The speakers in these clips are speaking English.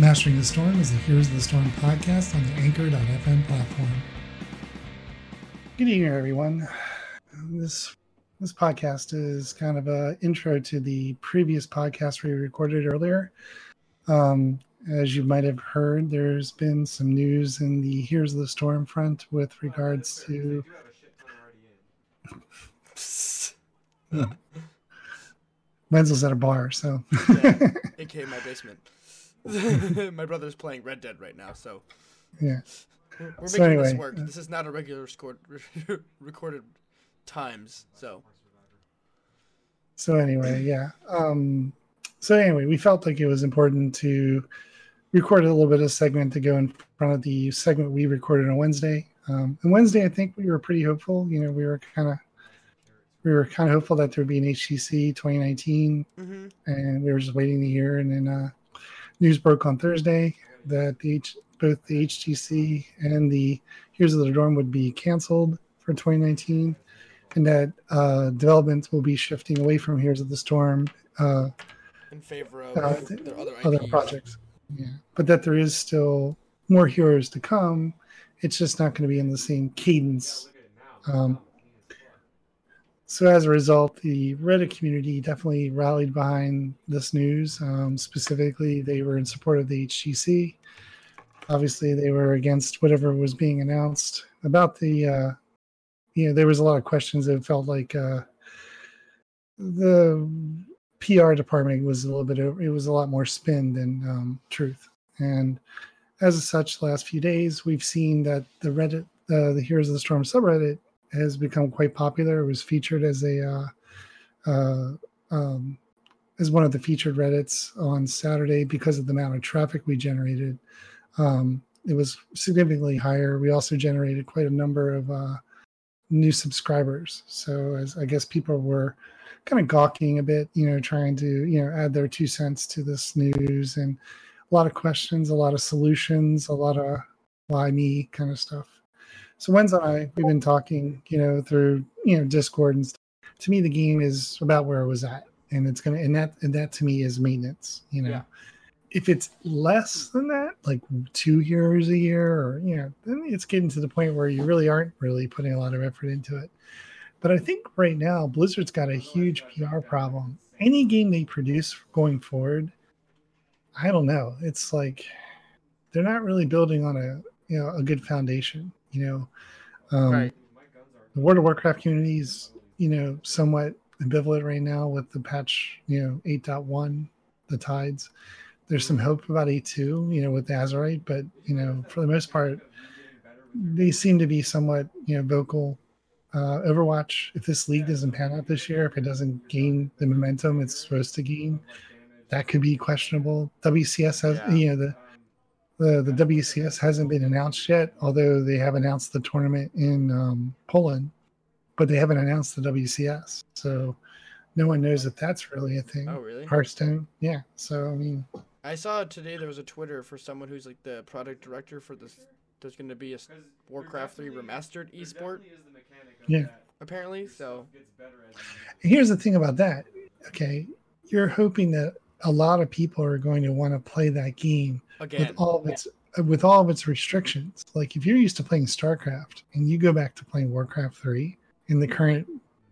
Mastering the Storm is the Heroes of the Storm podcast on the Anchor.fm platform. Good evening, everyone. This this podcast is kind of a intro to the previous podcast we recorded earlier. Um, as you might have heard, there's been some news in the Here's the Storm front with regards to. Wenzel's at a bar, so. yeah, aka my basement. my brother's playing Red Dead right now, so yeah, we're, we're so making anyway, this work. Uh, this is not a regular scored, recorded times, so. So anyway, yeah. Um, so anyway, we felt like it was important to record a little bit of segment to go in front of the segment we recorded on Wednesday. Um, and Wednesday, I think we were pretty hopeful. You know, we were kind of we were kind of hopeful that there would be an HGC 2019, mm-hmm. and we were just waiting to hear. And then uh, news broke on Thursday that the H, both the HGC and the Heroes of the Storm would be canceled for 2019, and that uh, development will be shifting away from Heroes of the Storm uh, in favor of uh, their other, other projects. Yeah, but that there is still more heroes to come. It's just not going to be in the same cadence. Um, so as a result, the Reddit community definitely rallied behind this news. Um, specifically, they were in support of the HGC. Obviously, they were against whatever was being announced about the. Uh, you know, there was a lot of questions that felt like uh, the PR department was a little bit. It was a lot more spin than um, truth, and as such, the last few days we've seen that the Reddit, uh, the Heroes of the Storm subreddit, has become quite popular. It was featured as a uh, uh, um, as one of the featured Reddits on Saturday because of the amount of traffic we generated. Um, it was significantly higher. We also generated quite a number of uh, new subscribers. So as I guess people were kind of gawking a bit, you know, trying to you know add their two cents to this news and a lot of questions, a lot of solutions, a lot of why me kind of stuff. So Wenzel and I, we've been talking, you know, through you know Discord and stuff. To me, the game is about where it was at, and it's gonna, and that, and that to me is maintenance. You know, yeah. if it's less than that, like two years a year, or you know, then it's getting to the point where you really aren't really putting a lot of effort into it. But I think right now Blizzard's got a huge PR problem. Any game they produce going forward, I don't know. It's like they're not really building on a you know a good foundation. You know, um, right. the World of Warcraft community is you know somewhat ambivalent right now with the patch you know 8.1, the tides. There's some hope about 8.2, you know, with the Azerite, but you know, for the most part, they seem to be somewhat you know vocal. Uh, Overwatch, if this league doesn't pan out this year, if it doesn't gain the momentum it's supposed to gain, that could be questionable. WCS has, yeah. you know, the the the WCS hasn't been announced yet, although they have announced the tournament in um, Poland, but they haven't announced the WCS. So no one knows if that's really a thing. Oh, really? Hearthstone, yeah. So I mean, I saw today there was a Twitter for someone who's like the product director for this. There's going to be a Warcraft 3 remastered esport. Yeah. Apparently, so. Here's the thing about that. Okay, you're hoping that a lot of people are going to want to play that game Again. with all of its with all of its restrictions. Like if you're used to playing StarCraft and you go back to playing Warcraft three in the current,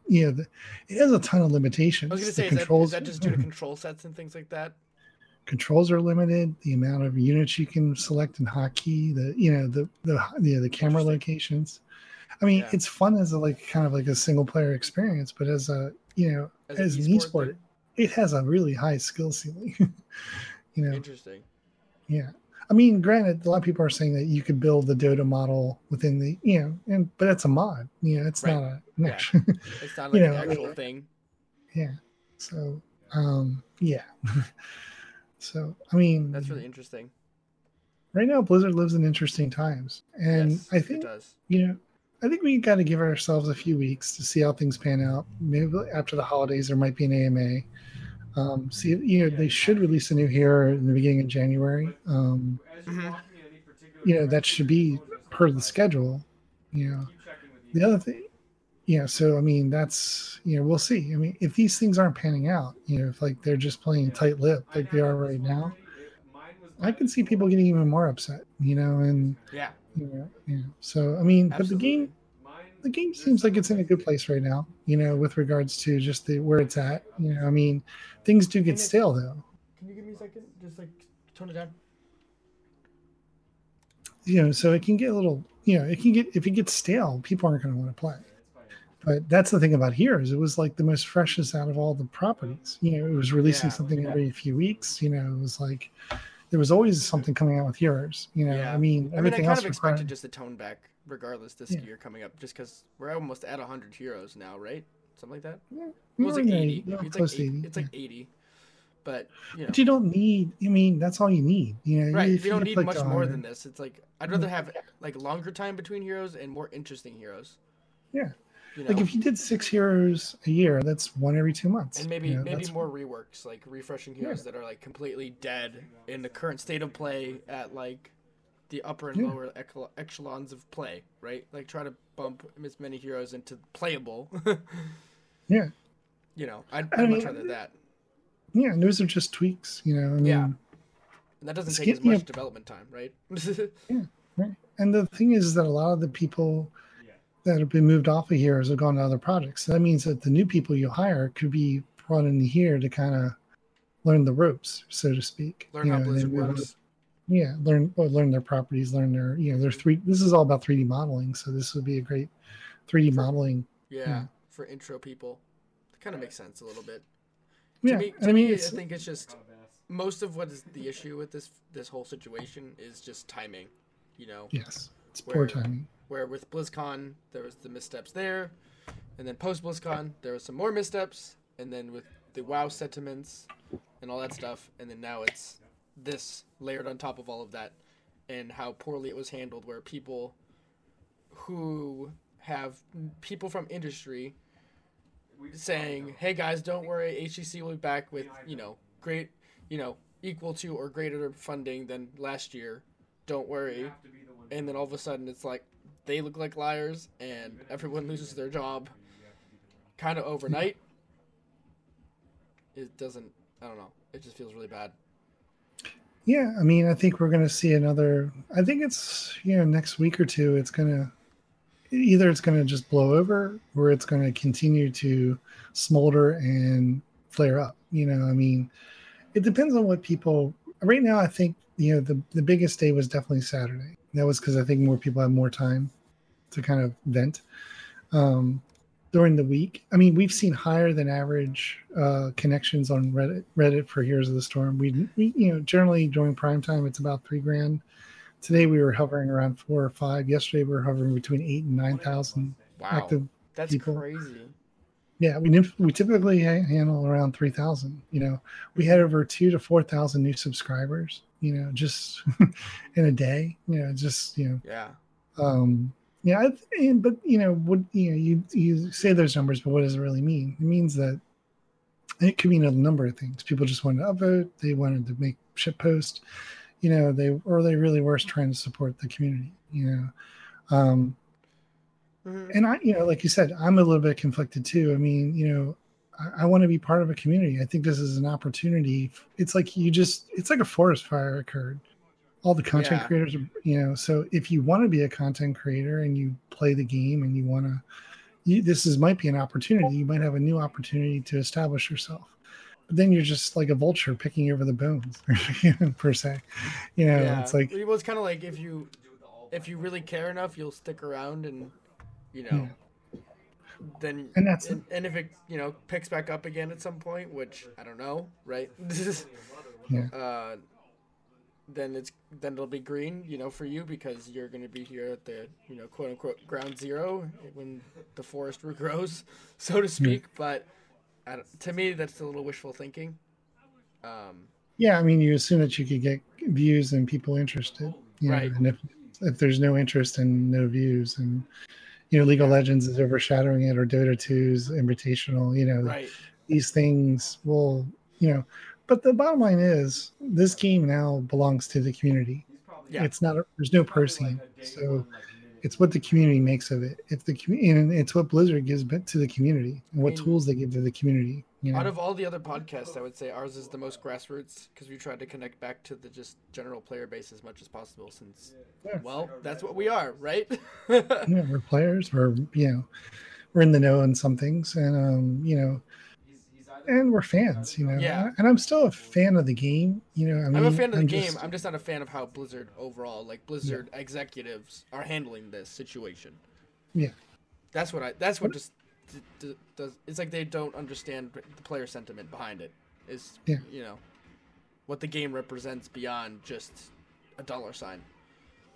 you know, the, it has a ton of limitations. I was going to say, is controls, that, is that just due to control sets and things like that? Controls are limited. The amount of units you can select in hotkey, the you know the the the, the camera locations. I mean, yeah. it's fun as a like kind of like a single player experience, but as a you know as, as an esport, it has a really high skill ceiling. you know, interesting. Yeah. I mean, granted, a lot of people are saying that you could build the Dota model within the, you know, and but that's a mod. You know, it's right. not a. Yeah. It's not like you know, an actual thing. Yeah. So, um, yeah. so, I mean, that's really interesting. Right now, Blizzard lives in interesting times, and yes, I think you know, I think we got to give ourselves a few weeks to see how things pan out. Maybe after the holidays, there might be an AMA. Um, see, you know, they should release a new here in the beginning of January. Um, mm-hmm. You know, that should be per the schedule. You know, the other thing, yeah. So I mean, that's you know, we'll see. I mean, if these things aren't panning out, you know, if like they're just playing tight lip like they are right now, I can see people getting even more upset, you know, and Yeah. Know, yeah. So I mean, but the game, the game seems like it's in a good place right now, you know, with regards to just the where it's at. You know, I mean, things do get stale though. Can you give me a second? Just like tone it down. You know, so it can get a little, you know, it can get if it gets stale, people aren't going to want to play. But that's the thing about here is It was like the most freshest out of all the properties. You know, it was releasing Yeah. something every few weeks. You know, it was like there was always something coming out with Heroes. You know, Yeah. I mean, everything I mean, I kind else of expected required- just a tone back, regardless this Yeah. year coming up, just because we're almost at 100 heroes now, right? Something like that. Yeah, It was we're like 80. we're It's close like to 80. 80, It's like 80. But you know, But you don't need. I mean, that's all you need. You know, right? if You don't need like, much more than this. It's like I'd rather have like longer time between heroes and more interesting heroes. Yeah. You know, Like if you did six heroes a year, that's one every two months. and maybe you know, maybe more reworks, like refreshing heroes that are like completely dead in the current state of play at like the upper and Yeah. lower echelons of play, right? Like try to bump as many heroes into playable. Yeah. You know, I'd, I I'd much rather that. Yeah, and those are just tweaks. You know, I mean, Yeah. And that doesn't take as much a- development time, right? Right. And the thing is that a lot of the people that have been moved off of heroes have gone to other projects. So that means that the new people you hire could be brought in here to kind of learn the ropes, so to speak. Learn you how know, Blizzard works. Yeah, learn learn their properties, learn their you know their three. This is all about 3D modeling, so this would be a great 3D modeling. Yeah, for intro people. It kind of makes sense a little bit. Yeah, me, to I mean, me, I think it's just most of what is the issue with this this whole situation is just timing. You know, yes, it's poor timing. Where with BlizzCon there was the missteps there, and then post BlizzCon there was some more missteps, and then with the WoW sentiments and all that stuff, and then now it's this layered on top of all of that, and how poorly it was handled, where people who have people from industry saying, "Hey guys, don't worry, HGC will be back with you know. great, you know equal to or greater funding than last year. Don't worry." And then all of a sudden, it's like they look like liars, and everyone loses their job, kind of overnight. It doesn't. I don't know. It just feels really bad. Yeah, I mean, I think we're going to see another. I think it's you know next week or two. It's going to either it's going to just blow over or it's going to continue to smolder and flare up. You know, I mean, it depends on what people. Right now, I think you know the the biggest day was definitely Saturday. That was because I think more people have more time to kind of vent um, during the week. I mean, we've seen higher than average uh, connections on Reddit. Reddit for Heroes of the Storm. We, we, you know, generally during prime time, it's about three grand. Today we were hovering around four or five. Yesterday we were hovering between eight and nine thousand Wow, active. that's people. crazy. Yeah, we we typically handle around three thousand. You know, we had over two to four thousand new subscribers. You know, just in a day. You know, just you know, Yeah, um yeah I, th- and, but you know what you know you you say those numbers but what does it really mean? It means that it could mean a number of things. People just wanted to upvote they wanted to make shit post you know they or they really were trying to support the community you know. Um Mhm. and i you know like you said i'm a little bit conflicted too. I mean you know i, I want to be part of a community. I think this is an opportunity. It's like you just it's like a forest fire occurred. All the content Yeah. creators are you know so if you want to be a content creator and you play the game and you want to you, this is might be an opportunity. You might have a new opportunity to establish yourself. But then you're just like a vulture picking over the bones per se. You know yeah. it's like well, it's kind of like if you if you really care enough, you'll stick around, and you know, then And that's- and, and if it you know picks back up again at some point, which I don't know, right? yeah uh, then it's then it'll be green, you know, for you because you're going to be here at the you know quote unquote ground zero when the forest regrows, so to speak. But I don't- to me, that's a little wishful thinking. Um, Yeah, I mean, you assume that you could get views and people interested, you know, Right. and if if there's no interest and no views, and you know, League of Legends is overshadowing it, or Dota 2's Invitational, you know, right. these things will, you know, but the bottom line is this game now belongs to the community. Yeah. It's not. A, there's no person, so it's what the community makes of it. If the community, and it's what Blizzard gives to the community, and what I mean- tools they give to the community. You know, Out of all the other podcasts, I would say ours is the most grassroots because we tried to connect back to the just general player base as much as possible. Since, Yeah. well, that's what we are, right? yeah, we're players. We're you know, we're in the know on some things, and um, you know, and we're fans. You know, Yeah. And I'm still a fan of the game. You know, I mean, I'm a fan of the I'm game. just- I'm just not a fan of how Blizzard overall, like Blizzard executives, are handling this situation. Yeah. That's what I. That's what just d- d- does. It's like they don't understand the player sentiment behind it. Is Yeah. you know, what the game represents beyond just a dollar sign.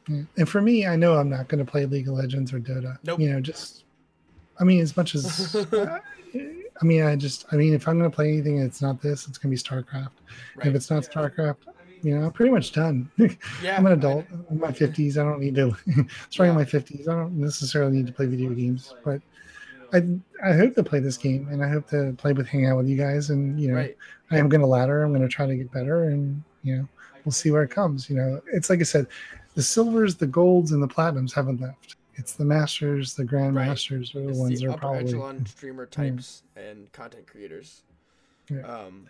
Yeah. And for me, I know I'm not going to play League of Legends or Dota. Nope. You know, just I mean, as much as uh, I mean, I just I mean, if I'm going to play anything, it's not this. It's going to be StarCraft. Right. If it's not StarCraft, you know, I'm pretty much done. yeah, I'm an adult. I'm in my 50s. I don't need to. starting in my 50s, I don't necessarily need to play video games, but. I, I hope to play this game and I hope to play with hang out with you guys and you know right. I am going to ladder. I'm going to try to get better, and you know, we'll see where it comes. You know, it's like I said, the silvers, the golds, and the platinums haven't left. It's the masters, the grandmasters are the It's ones the that are probably echelon streamer types and content creators. Yeah. Um,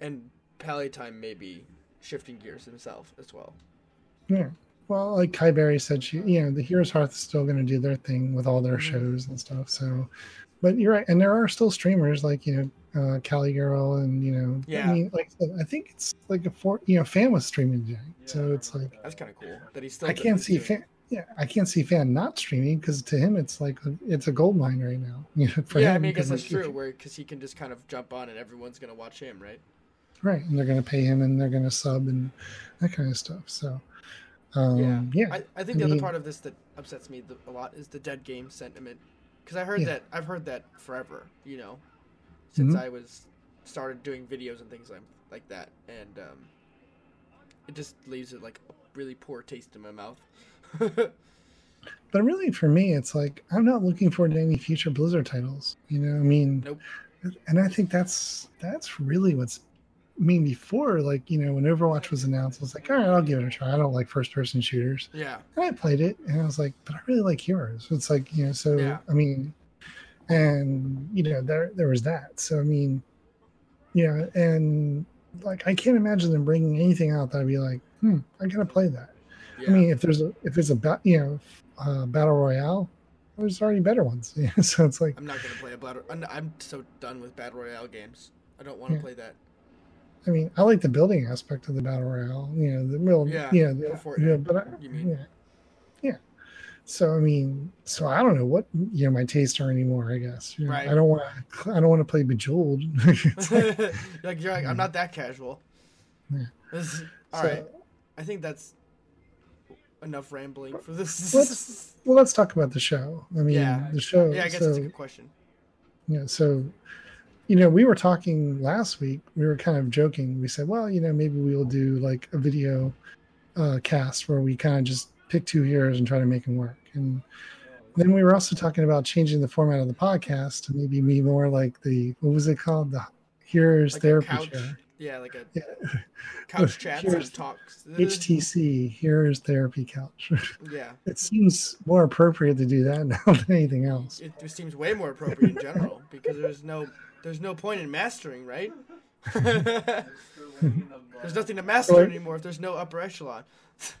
and Palytime may be shifting gears himself as well. yeah. Well, like Kai Berry said, she you know the Heroes Hearth is still going to do their thing with all their Mhm. shows and stuff. So, but you're right, and there are still streamers like you know uh, Cali Girl and you know Yeah. I mean like I think it's like a four you know fan was streaming today, so it's like That's kind of cool that he's still. I can't see fan. Yeah, I can't see fan not streaming because to him it's like a, it's a gold mine right now. You know, for yeah, I mean, I guess 'cause, that's true. Where because he can just kind of jump on and everyone's gonna watch him, right? right? And they're going to pay him and they're going to sub and that kind of stuff. So, um, yeah, I, I think I the other part of this that upsets me the, a lot is the dead game sentiment, because I heard Yeah. that I've heard that forever. You know, since Mhm. I was started doing videos and things like like that, and um, it just leaves it like a really poor taste in my mouth. but really for me, it's like I'm not looking forward to any future Blizzard titles. You know, I mean, Nope. and I think that's that's really what's. I mean, before like you know when Overwatch was announced, I was like, all right, I'll give it a try. I don't like first-person shooters. yeah, And I played it and I was like, but I really like Heroes. It's like, you know, so Yeah. I mean, and you know, there there was that. So I mean, yeah, and like I can't imagine them bringing anything out that I'd be like, hmm, I gotta play that. Yeah. I mean, if there's a if it's a ba- you know uh, battle royale, there's already better ones. So it's like, I'm not gonna play a battle. I'm, I'm so done with battle royale games. I don't want to Yeah. play that. I mean, I like the building aspect of the battle royale. You know, the real, Yeah, yeah, the, yeah, but I, you mean. yeah, yeah. So I mean, so I don't know what you know my tastes are anymore. I guess You know, Right. I don't want to. I don't want to play Bejeweled. Like- you're like, you're like, I'm not that casual. Yeah. This, all so- right. I think that's enough rambling for this. Let's- well, let's talk about the show. I mean, Yeah. the show. yeah, I guess so, that's a good question. Yeah. So, you know, we were talking last week. We were kind of joking. We said, well, you know, maybe we will do like a video uh, cast where we kind of just pick two heroes and try to make them work. And then we were also talking about changing the format of the podcast to maybe be more like the what was it called? The heroes Like therapy couch, chair. Yeah, like a Yeah. couch chats Here's and talks. HTC heroes therapy couch. Yeah, it seems more appropriate to do that now than anything else. it just seems way more appropriate in general because there's no there's no point in mastering, right? there's nothing to master Right. anymore if there's no upper echelon.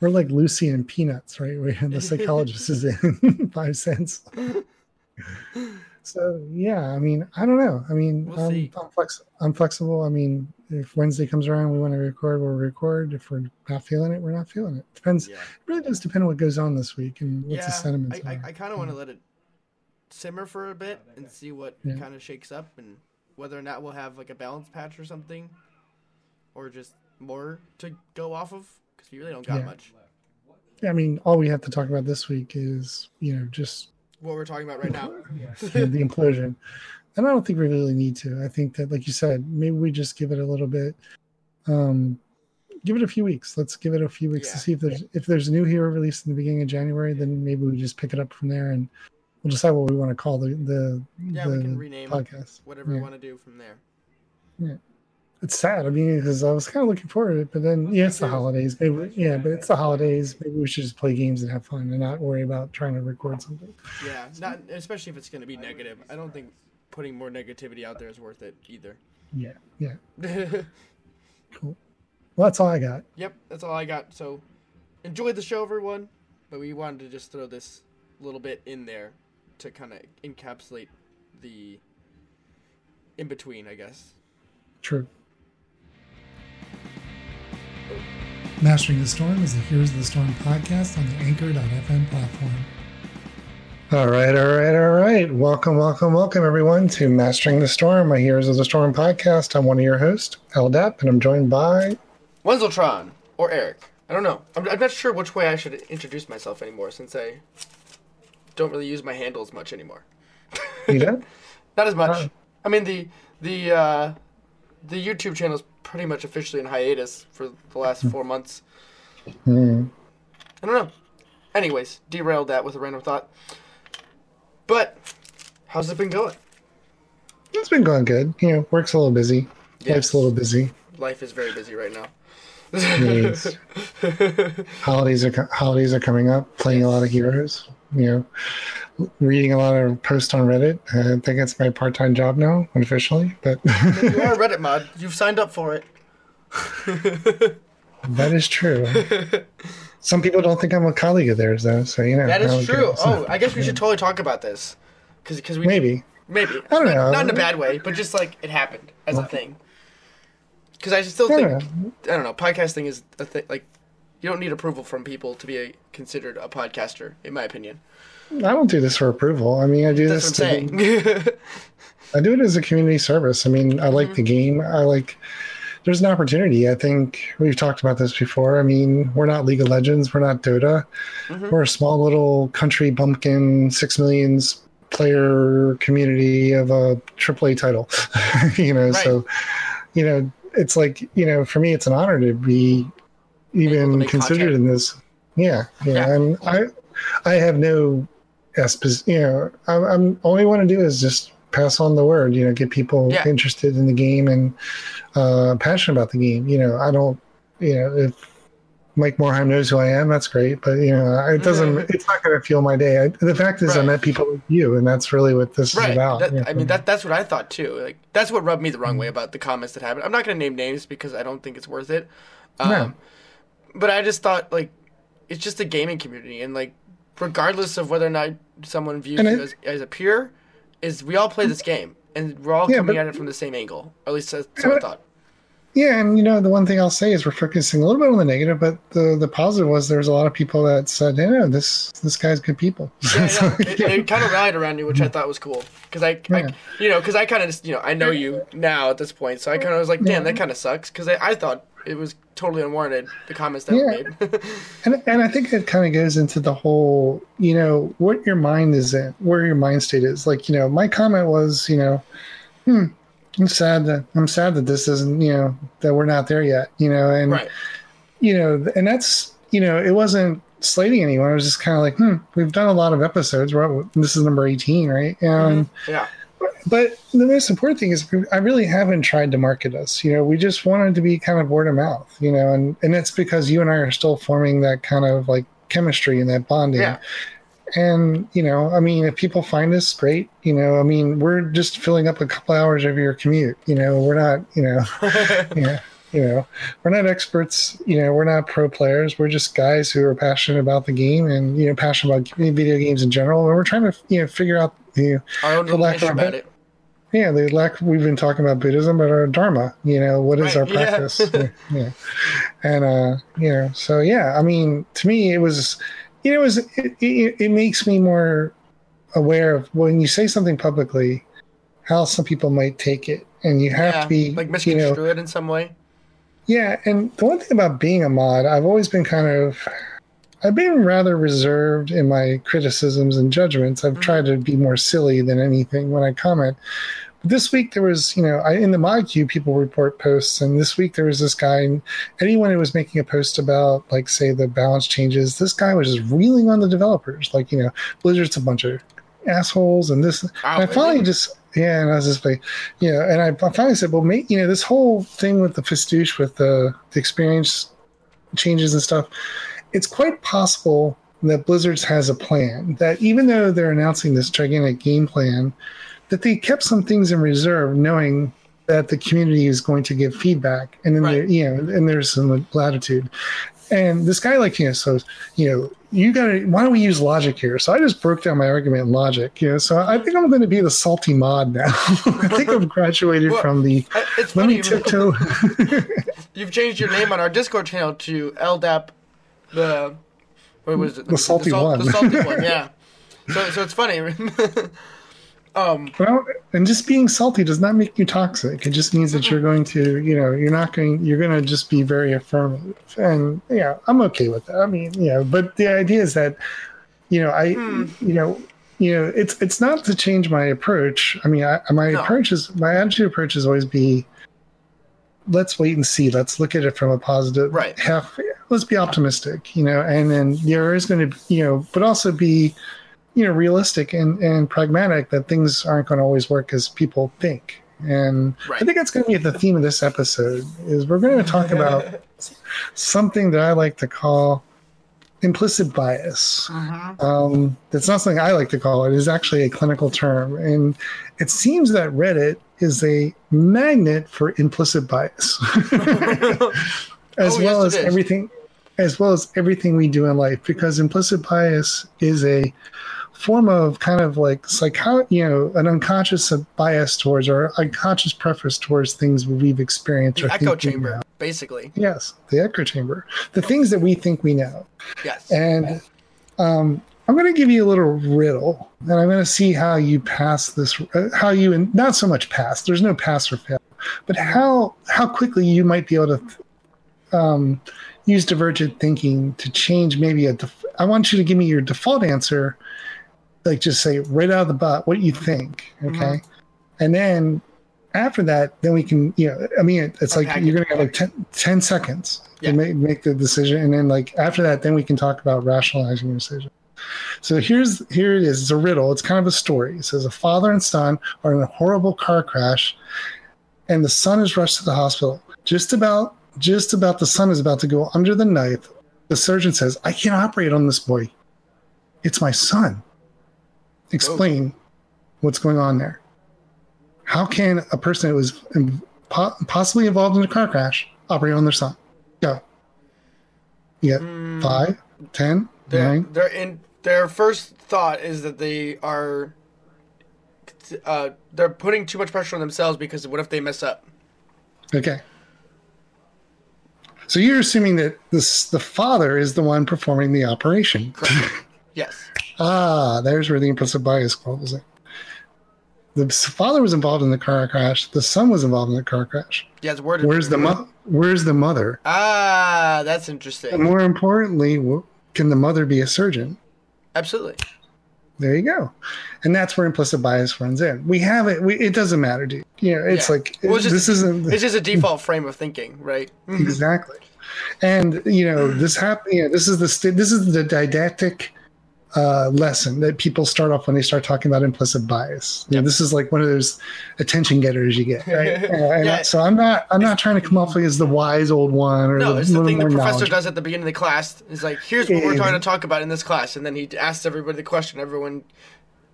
We're like Lucy and Peanuts, right? Where the psychologist is in five cents. So yeah, I mean, I don't know. I mean, We'll I'm, see. I'm, flex- I'm flexible. I mean, if Wednesday comes around, we want to record, we'll record. If we're not feeling it, we're not feeling it. Depends. Yeah, It really does depend on what goes on this week and what's yeah. the sentiments. I, I. I kind of want to let it simmer for a bit and see what Yeah. kind of shakes up and whether or not we'll have like a balance patch or something, or just more to go off of because we really don't got Yeah. much. Yeah, I mean, all we have to talk about this week is you know just What we're talking about right now. the implosion. And I don't think we really need to. I think that, like you said, maybe we just give it a little bit. Um, give it a few weeks. Let's give it a few weeks Yeah. to see if there's if there's a new hero released in the beginning of January. Then maybe we just pick it up from there, and we'll decide what we want to call the the, Yeah, the we can rename podcast. whatever Yeah. we want to do from there. It's sad. I mean, because I was kind of looking forward to it, but then yeah, it's the holidays. Maybe, yeah, but it's the holidays. Maybe we should just play games and have fun and not worry about trying to record something. Yeah, not especially if it's going to be negative. I don't think putting more negativity out there is worth it either. Yeah, yeah, cool. Well, that's all I got. Yep, that's all I got. So, enjoy the show, everyone. But we wanted to just throw this little bit in there to kind of encapsulate the in between, I guess. True. Mastering the Storm is a Heroes of the Storm podcast on the Anchor.fm platform. All right, all right, all right. Welcome, welcome, welcome, everyone, to Mastering the Storm, a Heroes of the Storm podcast. I'm one of your hosts, LDAP, and I'm joined by. Wenzeltron or Eric. I don't know. I'm, I'm not sure which way I should introduce myself anymore since I don't really use my handles much anymore. You done? Not as much. Uh. I mean the the uh, the YouTube channel is pretty much officially in hiatus for the last four months. Hmm. I don't know. Anyways, derailed that with a random thought. But how's it been going? It's been going good. You know, work's a little busy. Life's a little busy. Life is very busy right now. Yes. holidays are holidays are coming up. Playing a lot of heroes. You know, reading a lot of posts on Reddit. I think it's my part time job now, unofficially. But you are a Reddit mod. You've signed up for it. that is true. Some people don't think I'm a colleague of theirs, though. So you know that is I is don't true. Oh, I guess we should totally talk about this, because because we maybe. maybe I don't not, know. not in a bad way, but just like it happened as a thing. Because I still think I don't know. Podcasting is a thing. Like you don't need approval from people to be a, considered a podcaster, in my opinion. I don't do this for approval. I mean, I do That's this. to-. I do it as a community service. I mean, I like the Mm-hmm. game. I like. There's an opportunity. I think we've talked about this before. I mean, we're not League of Legends. We're not Dota. Mhm. We're a small little country bumpkin, six millions player community of a AAA title. you know, Right. so you know, it's like you know, for me, it's an honor to be Able to even considered in this. Yeah, yeah, Yeah. and I, I have no, you know, I'm, I'm all I want to do is just pass on the word. You know, get people Yeah. interested in the game and uh, passionate about the game. You know, I don't, you know, if Mike Morhaime knows who I am, that's great. But you know, it doesn't. Mhm. It's not going to fuel my day. I, the fact is, I met people like you, and that's really what this is about. That, you I mean, that that's what I thought too. Like that's what rubbed me the wrong way about the comments that happened. I'm not gonna name names because I don't think it's worth it. Um, No. But I just thought like it's just a gaming community, and like regardless of whether or not someone views And you it- as, as a peer, is we all play this game, and we're all Yeah, coming but- at it from the same angle. Or at least that's what I thought. Yeah, and you know the one thing I'll say is we're focusing a little bit on the negative, but the the positive was there was a lot of people that said, "Yeah, no, this this guy's good people." Yeah, So, yeah. Kind of rallied around you, which I thought was cool. Because I, I, Yeah. you know, because I kind of just, you know, I know you now at this point, so I kind of was like, damn, that kind of sucks. Because I, I thought it was totally unwarranted the comments that were Yeah. made. and and I think it kind of goes into the whole, you know, what your mind is in, where your mind state is. Like, you know, my comment was, you know, hmm, I'm sad that I'm sad that this isn't, you know, that we're not there yet, you know, and right. you know, and that's, you know, it wasn't slating anyone. It was just kind of like, hmm, we've done a lot of episodes. We're, this is number 18, right? And Yeah. but the most important thing is I really haven't tried to market us. You know, we just wanted to be kind of word of mouth, you know, and, and it's because you and I are still forming that kind of like chemistry and that bonding. Yeah. And, you know, I mean, if people find us, great. You know, I mean, we're just filling up a couple hours of your commute. You know, we're not, you know, yeah, you know, we're not experts. You know, we're not pro players. We're just guys who are passionate about the game and, you know, passionate about video games in general. And we're trying to, you know, figure out, you know, Our own For lack of about it. yeah, the lack we've been talking about Buddhism, but our Dharma, you know, what is Right, our practice? yeah. yeah. And uh, you know, so yeah, I mean, to me it was you know, it was it, it, it makes me more aware of when you say something publicly, how some people might take it. And you have yeah. to be like you know, it in some way. yeah, and the one thing about being a mod, I've always been kind of I've been rather reserved in my criticisms and judgments. I've Mhm. tried to be more silly than anything when I comment. This week there was, you know, I, in the mod queue, people report posts, and this week there was this guy, and anyone who was making a post about, like, say, the balance changes, this guy was just reeling on the developers, like, you know, Blizzard's a bunch of assholes, and this. Wow, and I finally just, Yeah, and I was just like, you know, and I, I finally said, well, mate, you know, this whole thing with the Fistouche, with the, the experience changes and stuff, it's quite possible that Blizzard's has a plan. That even though they're announcing this gigantic game plan, that they kept some things in reserve, knowing that the community is going to give feedback, and then Right. there, you know, and there's some latitude. And this guy like you know, so you know, you got to. Why don't we use logic here? So I just broke down my argument in logic. You know, so I think I'm going to be the salty mod now. I think I've graduated Well, from the. It's Let funny. me tiptoe. You've changed your name on our Discord channel to LDAP, the what was it? The salty sal- one. The salty one, yeah. So, so it's funny. Um, Well, and just being salty does not make you toxic. It just means that you're going to, you know, you're not going, you're going to just be very affirmative. And yeah, I'm okay with that. I mean, yeah, but the idea is that, you know, I, Hmm. you know, you know, it's it's not to change my approach. I mean, I, my No. approach is my attitude approach is always be, let's wait and see. Let's look at it from a positive. Right. Half. Let's be optimistic. You know, and then there is going to, you know, but also be you know realistic and, and pragmatic that things aren't going to always work as people think. And Right. i think that's going to be the theme of this episode is we're going to talk about something that i like to call implicit bias. Um, that's not something i like to call it is actually a clinical term. And it seems that reddit is a magnet for implicit bias. As Oh, well yes, as everything as well as everything we do in life because implicit bias is a form of kind of like psycho you know an unconscious bias towards or unconscious preference towards things we've experienced the or echo chamber, know. basically. yes the echo chamber the things that we think we know Yes. and um, I'm going to give you a little riddle, and I'm going to see how you pass this. Uh, how you, and not so much pass. There's no pass or fail, but how how quickly you might be able to um, use divergent thinking to change maybe a. Def- I want you to give me your default answer, like just say right out of the butt what you think, mm-hmm. okay, and then after that, then we can, you know, I mean, it's like you're going to have like 10, 10 seconds Yeah. to make, make the decision. And then like after that, then we can talk about rationalizing your decision. So here's, here it is. It's a riddle. It's kind of a story. It says a father and son are in a horrible car crash and the son is rushed to the hospital. Just about, just about the son is about to go under the knife. The surgeon says, I can't operate on this boy. It's my son. Explain what's going on there. How can a person that was possibly involved in a car crash operate on their son? Go. You got five, ten, Their, nine. their in their first thought is that they are uh, they're putting too much pressure on themselves because what if they mess up? Okay. So you're assuming that this the father is the one performing the operation. Yes. Ah, there's where the implicit bias comes in. The father was involved in the car crash. The son was involved in the car crash. Yeah, it's worded. Where's the mo- Where's the mother? Ah, that's And interesting. more importantly, can the mother be a surgeon? Absolutely. There you go. And that's where implicit bias runs in. We have it. We, it doesn't matter, dude. You know, it's Yeah. like Well, it's just- this isn't It's just a default frame of thinking, right? exactly. And you know, this happen. You know, this is the this is the didactic uh, lesson that people start off when they start talking about implicit bias. You know, this is like one of those attention getters you get. Right? Uh, Yeah. So I'm not I'm not trying to come off as the wise old one or No, the, it's the thing the professor does at the beginning of the class. Is like, here's what we're trying to talk about in this class, and then he asks everybody the question. Everyone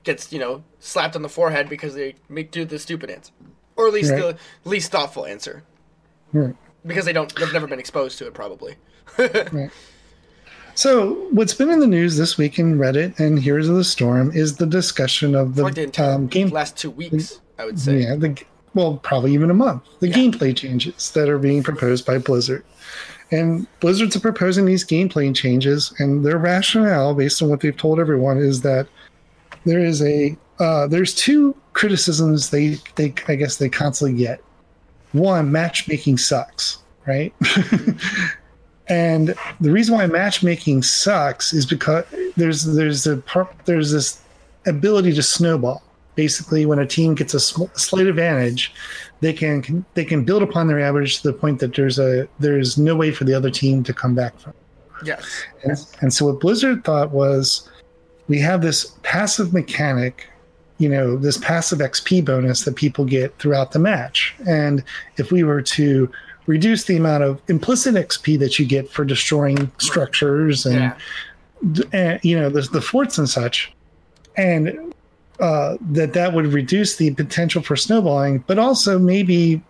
gets, you know, slapped on the forehead because they make do the stupid answer, or at least Right. the least thoughtful answer, Right. because they don't, they've never been exposed to it, probably. So, what's been in the news this week in Reddit and Heroes of the Storm is the discussion of the the um, game. last two weeks, I would say. Yeah, the well, probably even a month. The gameplay changes that are being proposed by Blizzard, and Blizzard's are proposing these gameplay changes, and their rationale, based on what they've told everyone, is that there is a uh, there's two criticisms they they I guess they constantly get. One, matchmaking sucks, right? and the reason why matchmaking sucks is because there's there's a there's this ability to snowball. Basically, when a team gets a sm- slight advantage, they can, can they can build upon their average to the point that there's a there's no way for the other team to come back from. Yes. And, and so what Blizzard thought was, we have this passive mechanic you know this passive XP bonus that people get throughout the match. And if we were to reduce the amount of implicit XP that you get for destroying structures and, Yeah. and you know the, the forts and such, and uh, that that would reduce the potential for snowballing, but also maybe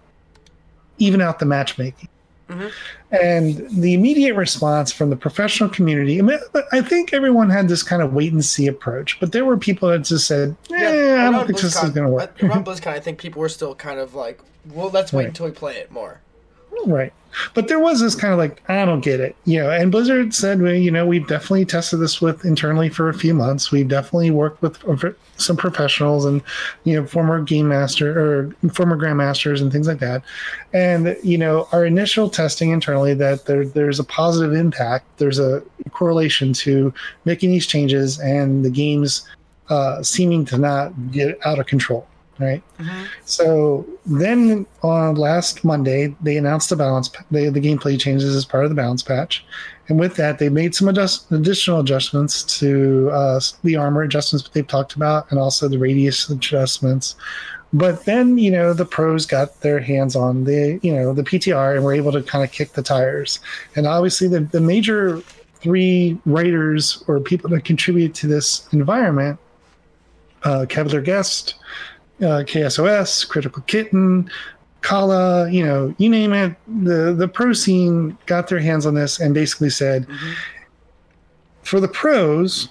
even out the matchmaking. Mhm. And the immediate response from the professional community, I, mean, I think everyone had this kind of wait and see approach, but there were people that just said, eh, I don't think this is BlizzCon- going to work. Around BlizzCon, I think people were still kind of like, well, let's wait Right. until we play it more. Right. But there was this kind of like, I don't get it. You know, and Blizzard said, well, you know, we've definitely tested this with internally for a few months. We've definitely worked with some professionals and, you know, former game master or former grandmasters and things like that. And, you know, our initial testing internally that there, there's a positive impact. There's a correlation to making these changes and the games uh, seeming to not get out of control. Right. So then on last Monday, they announced the balance, the, the gameplay changes as part of the balance patch. And with that, they made some adjust, additional adjustments to uh, the armor adjustments that they've talked about and also the radius adjustments. But then, you know, the pros got their hands on the, you know, the PTR and were able to kind of kick the tires. And obviously, the, the major three writers or people that contribute to this environment uh, Cavalier Guest, uh, KSOS, Critical Kitten, Kala, you know, you name it. The the pro scene got their hands on this and basically said, Mhm. for the pros,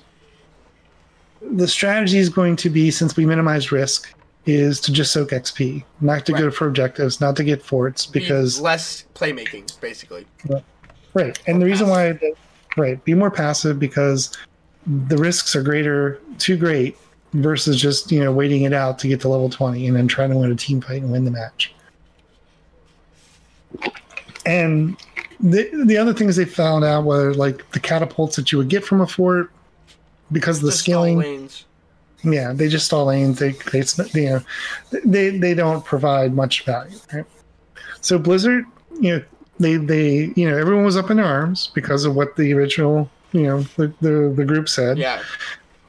the strategy is going to be since we minimize risk is to just soak XP, not to go for objectives, not to get forts Be because less playmaking, basically. right. And the reason why right, be more passive because the risks are greater, too great versus just, you know, waiting it out to get to level 20 and then trying to win a team fight and win the match. And the the other things they found out were like the catapults that you would get from a fort because of the Just scaling. Yeah, they just stall lanes. They, they, you know, they they don't provide much value. Right? So Blizzard, you know, they they you know everyone was up in arms because of what the original you know the the, the group said, Yeah,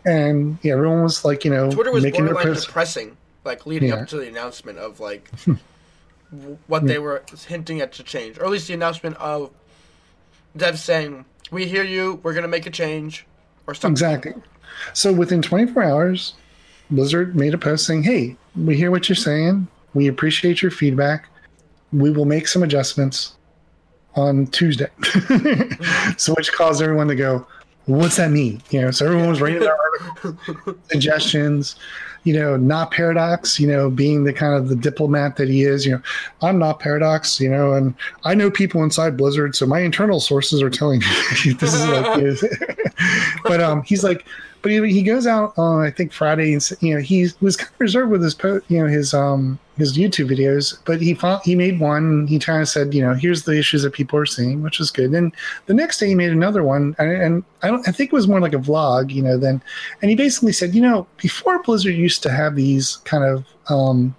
and yeah, everyone was like you know Twitter was making borderline press. depressing, like leading Yeah. up to the announcement of like what they were hinting at to change, or at least the announcement of devs saying, "We hear you. We're gonna make a change," or something. Exactly. So within 24 hours, Blizzard made a post saying, "Hey, we hear what you're saying. We appreciate your feedback. We will make some adjustments on Tuesday." so which caused everyone to go, "What's that mean?" You know, so everyone was writing their suggestions. You know, not paradox. You know, being the kind of the diplomat that he is. You know, I'm not paradox. You know, and I know people inside Blizzard, so my internal sources are telling me this is like. but um, he's like, but he, he goes out on I think Friday and you know he was kind of reserved with his po- you know his um his YouTube videos, but he fought, he made one. And he kind of said, you know, here's the issues that people are seeing, which is good. And the next day he made another one, and, and I don't I think it was more like a vlog, you know. Then, and he basically said, you know, before Blizzard used to have these kind of um,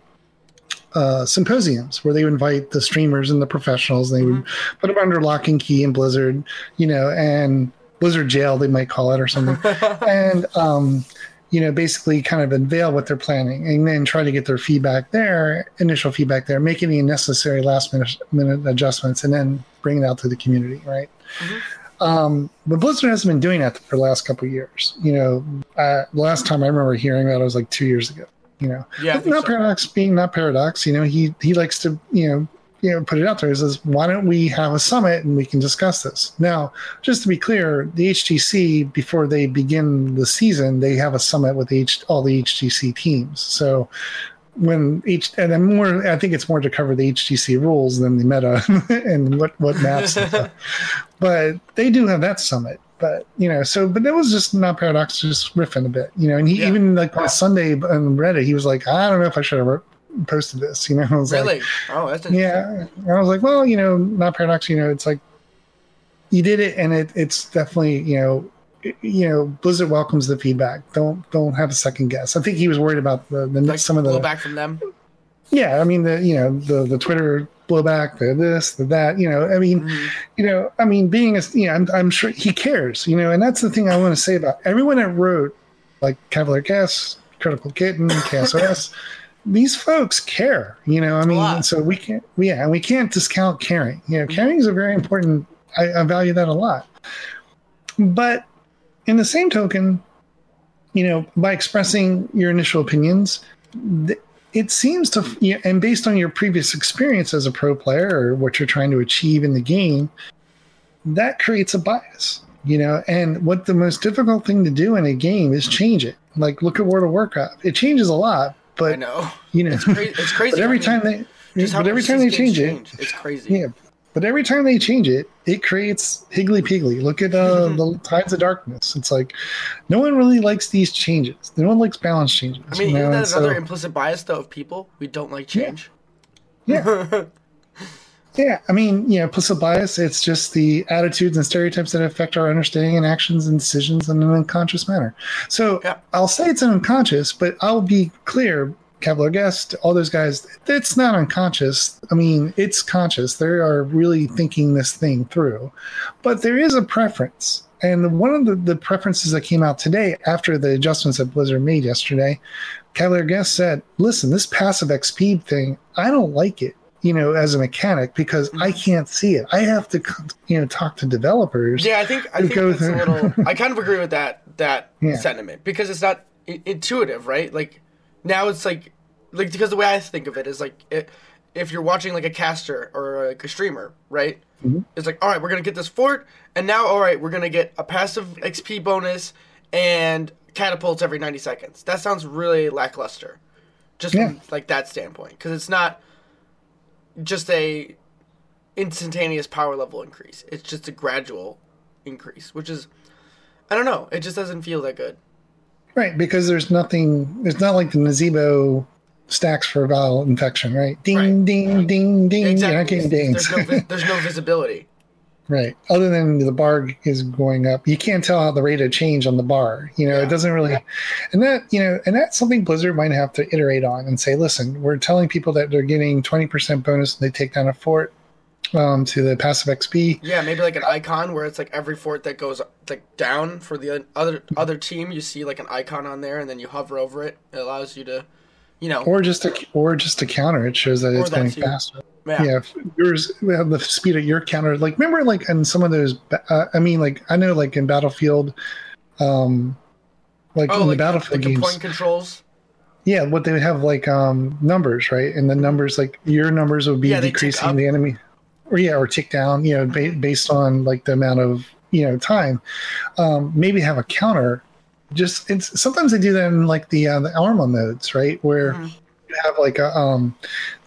uh, symposiums where they would invite the streamers and the professionals. And they would put them under lock and key in Blizzard, you know, and Blizzard jail they might call it or something, and um, you know, basically kind of unveil what they're planning and then try to get their feedback there, initial feedback there, make any necessary last minute minute adjustments, and then bring it out to the community, right? Um, but Blizzard hasn't been doing that for the last couple of years. You know, uh, the last time I remember hearing that was like two years ago. You know, Yeah, not so. paradox being not paradox. You know, he he likes to you know you know put it out there. He says, why don't we have a summit and we can discuss this? Now, just to be clear, the HGC before they begin the season, they have a summit with H, all the HGC teams. So when each and I'm more, I think it's more to cover the HGC rules than the meta and what what maps. and stuff. But they do have that summit. But you know, so but that was just not paradox, just riffing a bit, you know. And he Yeah. even like on Sunday on Reddit, he was like, I don't know if I should have posted this, you know. I was like, Really? Oh, that's yeah. And I was like, well, you know, not paradox, you know, it's like you did it and it, it's definitely, you know, it- you know, Blizzard welcomes the feedback. Don't don't have a second guess. I think he was worried about the, the Like some of the blowback from them. yeah. I mean the you know the the Twitter blowback, the this, the that. You know, I mean, Mhm. you know, I mean, being a you know, I'm, I'm sure he cares. You know, and that's the thing I want to say about everyone that wrote like Cavalier Gas, Critical Kitten, KSOS. These folks care, you know. I mean, so we can't, yeah, and we can't discount caring. You know, caring is a very important. I, I value that a lot. But in the same token, you know, by expressing your initial opinions, it seems to, and based on your previous experience as a pro player or what you're trying to achieve in the game, that creates a bias, you know. And what the most difficult thing to do in a game is change it. Like, look at World of Warcraft; it changes a lot, but I know you know, it's, cra- it's crazy. but every I time they, but every time they games change it, it's crazy. yeah. But every time they change it, it creates higgly piggly. Look at uh, the Tides of Darkness. It's like no one really likes these changes. No one likes balance changes. I mean, you know? isn't And that so- implicit bias though of people? We don't like change. Yeah. Yeah, I mean, you know, implicit bias, it's just the attitudes and stereotypes that affect our understanding and actions and decisions in an unconscious manner. So Yeah. I'll say it's an unconscious, but I'll be clear, Cavalier Guest, all those guys, it's not unconscious. I mean, it's conscious. They are really thinking this thing through. But there is a preference. And one of the, the preferences that came out today after the adjustments that Blizzard made yesterday, Cavalier Guest said, listen, this passive XP thing, I don't like it, you know, as a mechanic because I can't see it. I have to, you know, talk to developers. Yeah, I think I think a little. I kind of agree with that that Yeah. sentiment because it's not intuitive, right? Like now it's like like because the way I think of it is like it, if you're watching like a caster or like a streamer, right? Mm-hmm. It's like all right, we're gonna get this fort, and now all right, we're gonna get a passive XP bonus and catapults every 90 seconds. That sounds really lackluster, just Yeah. from like that standpoint, because it's not just a instantaneous power level increase. It's just a gradual increase, which is I don't know. It just doesn't feel that good. Right, because there's nothing, it's not like the Nazeebo stacks for viral infection, right? Ding, Right. ding, ding, ding. You're not getting dings. There's no, there's no visibility. Right. Other than the bar is going up, you can't tell how the rate of change on the bar. You know, Yeah. it doesn't really, and that you know, and that's something Blizzard might have to iterate on and say, listen, we're telling people that they're getting twenty percent bonus and they take down a fort um, to the passive XP. Yeah, maybe like an icon where it's like every fort that goes like down for the other other team, you see like an icon on there, and then you hover over it. It allows you to, you know, Or just a, or just a counter. It shows that it's going faster. yeah, yeah yours the speed of your counter. Like remember like in some of those uh, i mean like i know like in battlefield um like Oh, in like, the battlefield like the games point controls. yeah what they would have like um numbers right? And the numbers like your numbers would be Yeah, decreasing the enemy or yeah or tick down you know ba- based on like the amount of you know time. Um maybe have a counter just it's sometimes they do that in like the uh, the arma modes right where Mhm. you have like a um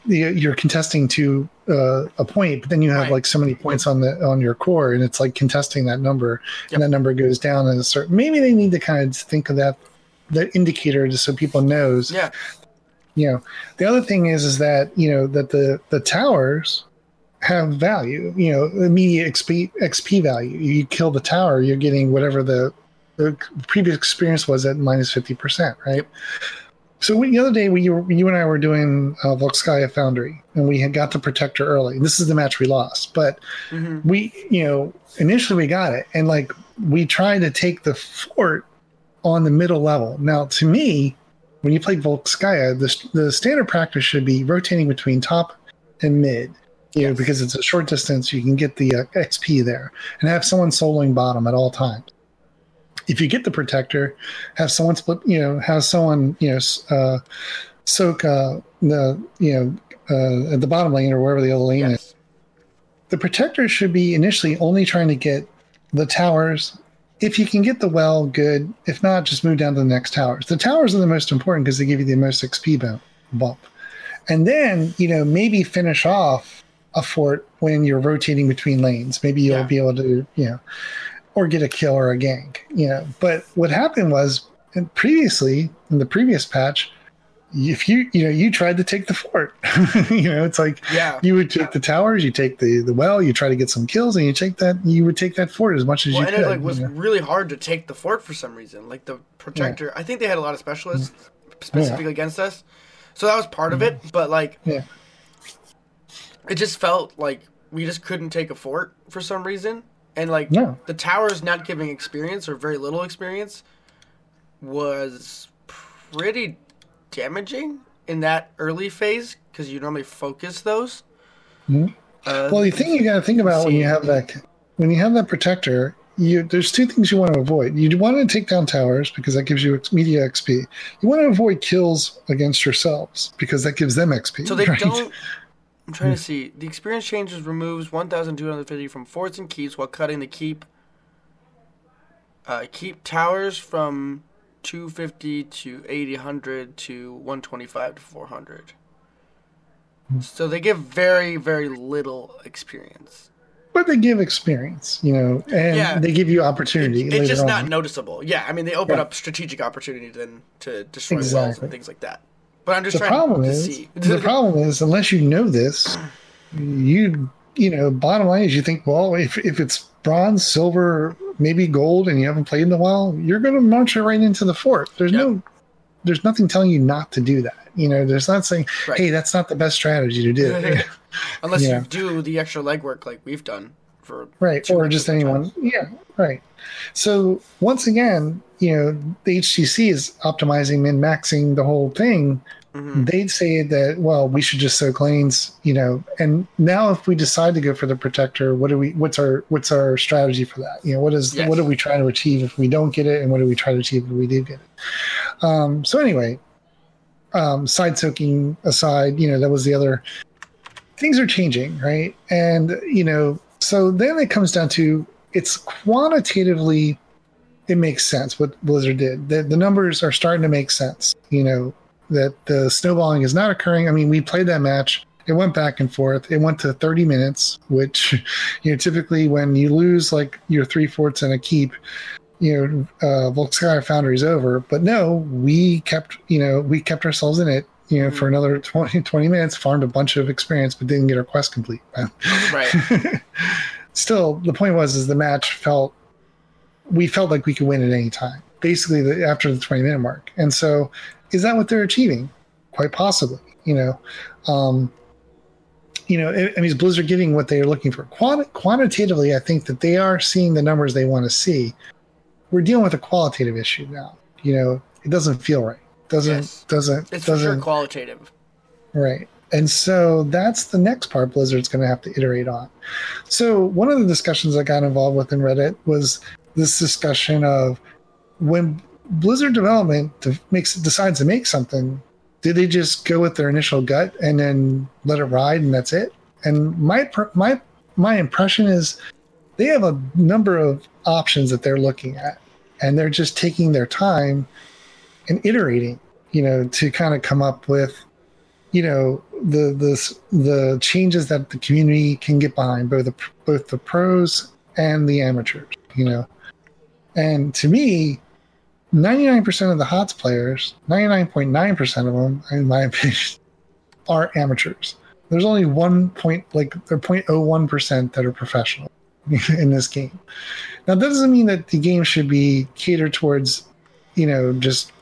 the, you're contesting to uh, a point but then you have Right. like so many points on the on your core and it's like contesting that number Yep. and that number goes down and a certain maybe they need to kind of think of that that indicator just so people knows Yeah, you know the other thing is is that you know that the the towers have value you know immediate xp xp value you kill the tower you're getting whatever the the previous experience was at minus 50% right? So we, the other day we you, you and i were doing uh, volskaya foundry and we had got the protector early. This is the match we lost but hmm we you know initially we got it and like we tried to take the fort on the middle level. Now to me when you play Volskaya, the, the standard practice should be rotating between top and mid you know because it's a short distance. You can get the uh, xp there and have someone soloing bottom at all times if you get the protector have someone split you know have someone you know uh, soak uh, the you know uh, at the bottom lane or wherever the other lane is the protector should be initially only trying to get the towers. If you can get the well, good. If not, just move down to the next towers. The towers are the most important because they give you the most XP bump. bump. And then, you know, maybe finish off a fort when you're rotating between lanes. Maybe you'll Yeah. be able to, you know, or get a kill or a gank, you know. But what happened was and previously in the previous patch, if you you know you tried to take the fort, you know it's like yeah. you would take the towers, you take the the well, you try to get some kills, and you take that you would take that fort as much as Well, you and could. it like was you know? really hard to take the fort for some reason. Like the protector, I think they had a lot of specialists mm-hmm. specifically against us, so that was part of it. Mm-hmm. But like, Yeah. it just felt like we just couldn't take a fort for some reason, and like No. the towers not giving experience or very little experience was pretty damaging in that early phase because you normally focus those. Mhm. Uh, Well, the thing you got to think about when you have that when you have that protector, you there's two things you want to avoid. You want to take down towers because that gives you media XP. You want to avoid kills against yourselves because that gives them XP. So they right? don't. I'm trying to see. The experience changes removes 1,250 from forts and keeps while cutting the keep. Uh, keep towers from 250 to 800 to 125 to 400. So they give very very little experience. But they give experience, you know, and Yeah. they give you opportunity. It's later just on. not noticeable. Yeah, I mean they open Yeah. up strategic opportunity then to destroy walls Exactly. and things like that. But I'm just the trying problem to is see. the problem is unless you know this you you know bottom line is you think well if, if it's bronze silver maybe gold and you haven't played in a while you're going to march it right into the fort there's Yep. no there's nothing telling you not to do that you know there's not saying Right. hey that's not the best strategy to do Unless Yeah. you do the extra legwork like we've done for right or just anyone yeah right so once again you know the HGC is optimizing min maxing the whole thing Mhm. they'd say that well we should just soak lanes you know and now if we decide to go for the protector what do we what's our what's our strategy for that? You know what is Yes. what do we try to achieve if we don't get it and what do we try to achieve if we do get it? Um so anyway um side soaking aside you know that was the other things are changing right? And you know so then it comes down to it's quantitatively it makes sense what blizzard did. The, the numbers are starting to make sense you know that the snowballing is not occurring. I mean we played that match. It went back and forth. It went to 30 minutes which you know typically when you lose like your three fourths and a keep you know uh Volskaya foundry is over. But no we kept you know we kept ourselves in it you know for another 20 20 minutes farmed a bunch of experience but didn't get our quest complete right. still the point was is the match felt we felt like we could win at any time basically the, after the 20 minute mark. And so is that what they're achieving quite possibly you know um you know i mean is blizzard getting what they're looking for Quant- quantitatively i think that they are seeing the numbers they want to see we're dealing with a qualitative issue now you know it doesn't feel right doesn't Yes. doesn't It's doesn't sure qualitative. Right. And so that's the next part Blizzard's going to have to iterate on. So one of the discussions I got involved with in Reddit was this discussion of when Blizzard development de- makes decides to make something, do they just go with their initial gut and then let it ride and that's it? And my my my impression is they have a number of options that they're looking at, and they're just taking their time and iterating, you know, to kind of come up with you know the the the changes that the community can get behind both the both the pros and the amateurs you know and to me 99% of the HOTS players 99.9% of them in my opinion are amateurs. There's only one point like they're 0.01% that are professional in this game. Now that doesn't mean that the game should be catered towards you know just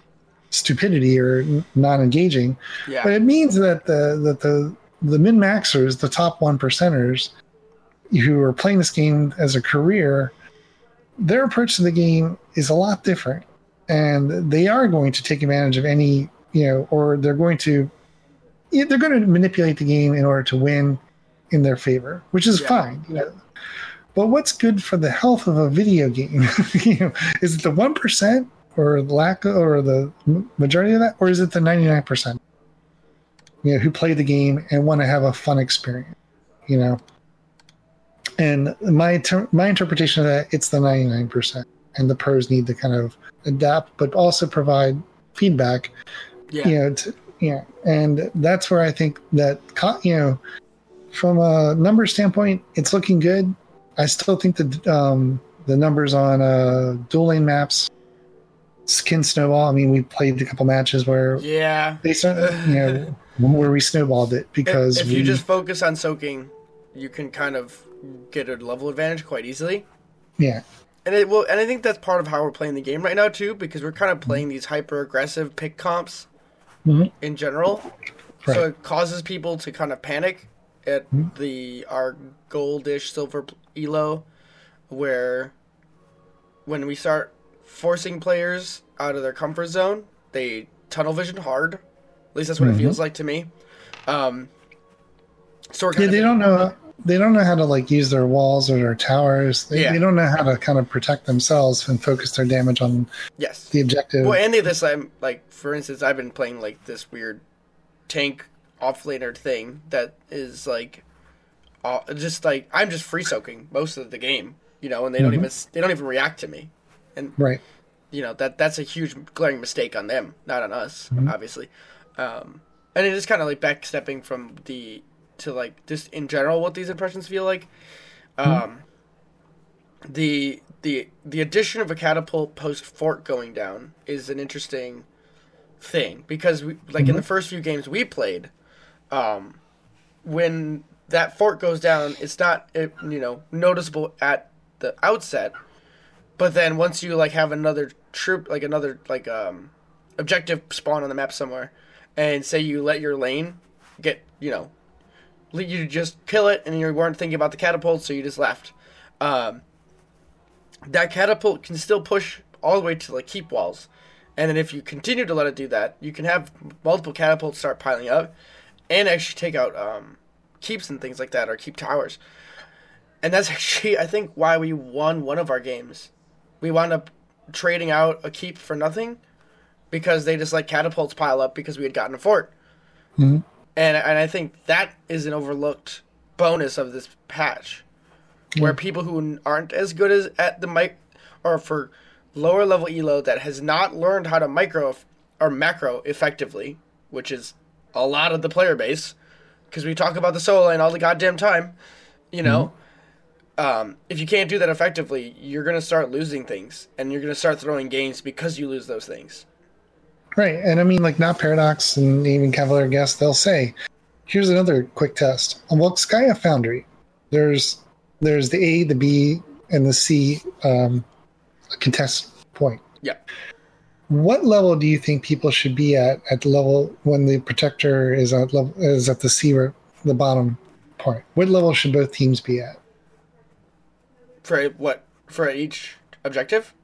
stupidity or n- non-engaging Yeah. but it means that the that the the min maxers, the top one percenters, who are playing this game as a career, their approach to the game is a lot different, and they are going to take advantage of any you know, or they're going to they're going to manipulate the game in order to win in their favor, which is Yeah. fine. You know. But what's good for the health of a video game? you know, is it the one percent or the lack of, or the majority of that, or is it the ninety nine percent? You know, who play the game and want to have a fun experience. You know, and my inter- my interpretation of that, it's the ninety nine percent, and the pros need to kind of adapt, but also provide feedback yeah. you know, to, yeah, and that's where I think that you know, from a number standpoint, it's looking good. I still think that um, the numbers on uh, dual lane maps, skin snowball. I mean, we played a couple matches where Yeah. they started, you know, where we snowballed it because if, if we, you just focus on soaking, you can kind of get a level advantage quite easily. yeah, And it will, and I think that's part of how we're playing the game right now too, because we're kind of playing these hyper aggressive pick comps Mhm. in general. Right. So it causes people to kind of panic at Mhm. the our goldish silver elo, where when we start forcing players out of their comfort zone, they tunnel vision hard. At least that's what Mhm. it feels like to me. Um, so Yeah, they don't know. They don't know how to like use their walls or their towers. They, Yeah. they don't know how to kind of protect themselves and focus their damage on yes. the objective. Well, any of this, I'm like, for instance, I've been playing like this weird tank offlaner thing that is like, uh, just like I'm just free soaking most of the game, you know, and they don't Mhm. even they don't even react to me, and right. you know that that's a huge glaring mistake on them, not on us, Mhm. obviously. Um, and it is kind of like backstepping from the to like just in general what these impressions feel like. Um, the the the addition of a catapult post fort going down is an interesting thing because we like in the first few games we played, um, when that fort goes down, it's not it, you know noticeable at the outset, but then once you like have another troop like another like um objective spawn on the map somewhere, and say you let your lane get you know you just kill it and you weren't thinking about the catapult, so you just left. Um, that catapult can still push all the way to like keep walls, and then if you continue to let it do that, you can have multiple catapults start piling up, and actually take out um, keeps and things like that, or keep towers. And that's actually, I think, why we won one of our games. We wound up trading out a keep for nothing because they just let catapults pile up because we had gotten a fort. Mhm. And and I think that is an overlooked bonus of this patch, where people who aren't as good as at the mic, or for lower level elo that has not learned how to micro or macro effectively, which is a lot of the player base, because we talk about the solo lane all the goddamn time, you know. Um, if you can't do that effectively, you're gonna start losing things, and you're gonna start throwing games because you lose those things. Right. And I mean, like, not Paradox and even Cavalier Guest, they'll say, here's another quick test. On Volskaya Foundry, there's there's the A, the B, and the C um, contest point. Yeah. What level do you think people should be at at the level when the protector is at level is at the C or the bottom part? What level should both teams be at? For what? For each objective?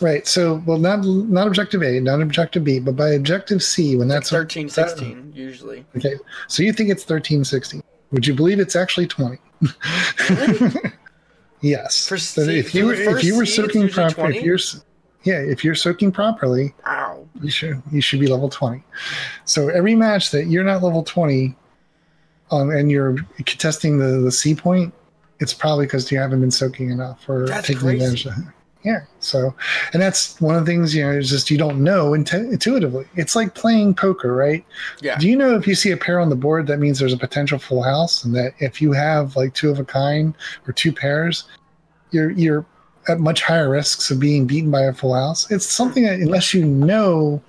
Right. So, well, not not objective A, not objective B, but by objective C, when that's 13, 16, usually. Okay, so you think it's thirteen sixty? Would you believe it's actually twenty? yes. For So C- if you were if you were soaking properly, if you're yeah, if you're soaking properly, Wow. you should you should be level twenty. So every match that you're not level twenty, um, and you're contesting the the C point, it's probably because you haven't been soaking enough or That's taking crazy. advantage of it. Yeah. So, and that's one of the things you know is just you don't know intu- intuitively. It's like playing poker, right? Yeah. Do you know if you see a pair on the board, that means there's a potential full house, and that if you have like two of a kind or two pairs, you're you're at much higher risks of being beaten by a full house. It's something that unless you know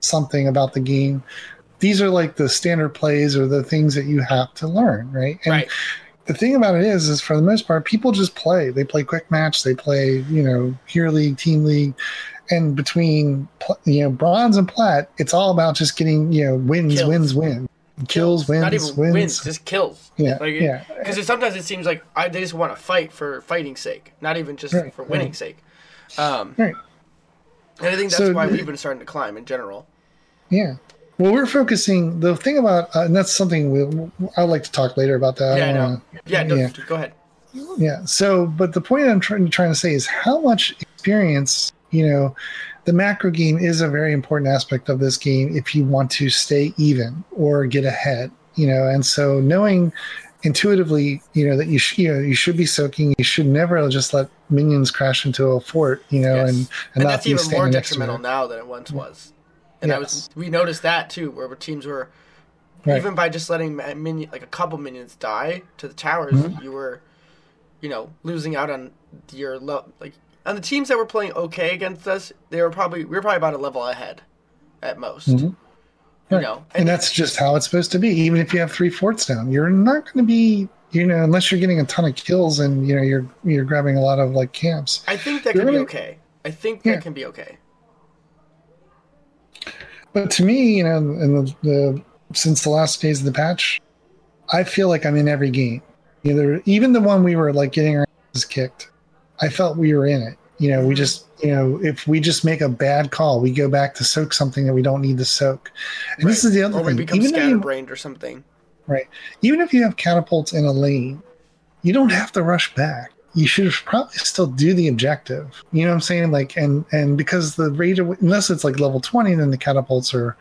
something about the game, these are like the standard plays or the things that you have to learn, right? And Right. The thing about it is, is for the most part, people just play. They play quick match. They play, you know, hero league, team league, and between you know bronze and plat, it's all about just getting you know wins, Kills. wins, wins, kills, wins, Not even wins. wins, just kills. Yeah, Like, yeah. Because sometimes it seems like I, they just want to fight for fighting's sake, not even just Right, for winning's sake. Um, Right. And I think that's So why we've been starting to climb in general. Yeah. Well, we're focusing. The thing about, uh, and that's something we, I'd like to talk later about that. Yeah, I know. Yeah, no, yeah. go ahead. yeah. So, but the point I'm trying, to trying to say is how much experience, you know, the macro game is a very important aspect of this game if you want to stay even or get ahead, you know, and so knowing intuitively, you know, that you, sh- you know, you should be soaking, you should never just let minions crash into a fort, you know, Yes. and, and, And that's even more standing next to detrimental now than it once was. And I was we noticed that too, where teams were Right. even by just letting minion like a couple minions die to the towers, Mm-hmm. you were, you know, losing out on your lo- like on the teams that were playing okay against us. They were probably we were probably about a level ahead, at most. Mhm. You Right. know, and that's just how it's supposed to be. Even if you have three forts down, you're not going to be, you know, unless you're getting a ton of kills and you know you're you're grabbing a lot of like camps. I think that can Really? be okay. I think Yeah. that can be okay. But to me, you know, in the, the since the last days of the patch, I feel like I'm in every game. Either even the one we were like getting our asses kicked, I felt we were in it. You know, Mm-hmm. we just you know if we just make a bad call, we go back to soak something that we don't need to soak. And this is the other or we thing. become Even if, you, scatterbrained or something. Right. Even if you have catapults in a lane, you don't have to rush back. You should probably still do the objective. You know what I'm saying? Like, and and because the rate of unless it's like level 20, then the catapults are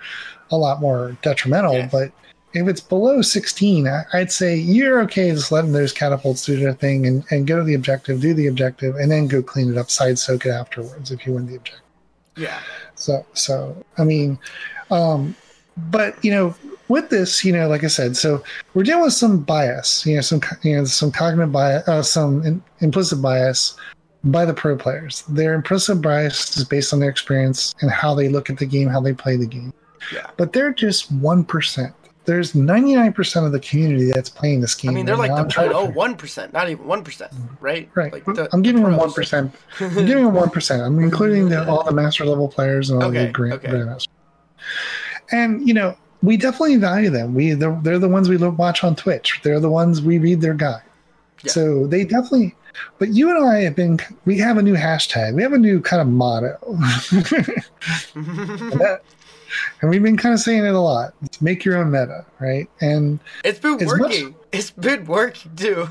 a lot more detrimental. But if it's below 16, I, I'd say you're okay just letting those catapults do their thing and, and go to the objective, do the objective, and then go clean it up, side soak it afterwards if you win the objective. Yeah. So, so I mean, um, but you know, with this, you know, like I said, so we're dealing with some bias, you know, some you know, some cognitive bias, uh, some in, implicit bias by the pro players. Their implicit bias is based on their experience and how they look at the game, how they play the game. Yeah. But they're just one percent. There's 99% of the community that's playing this game. I mean, they're like the I'm oh one percent, not even one percent, right? Right. Like the, I'm giving them one percent. I'm giving them one percent. I'm including the, all the master level players and all Okay, the grand, okay. grandmasters. And you know, we definitely value them. We they're, they're the ones we look, watch on Twitch. They're the ones we read their guide. Yeah. So they definitely. But you and I have been. We have a new hashtag. We have a new kind of motto. And that- and we've been kind of saying it a lot. It's make your own meta, right? And it's been As much- working. It's been working too.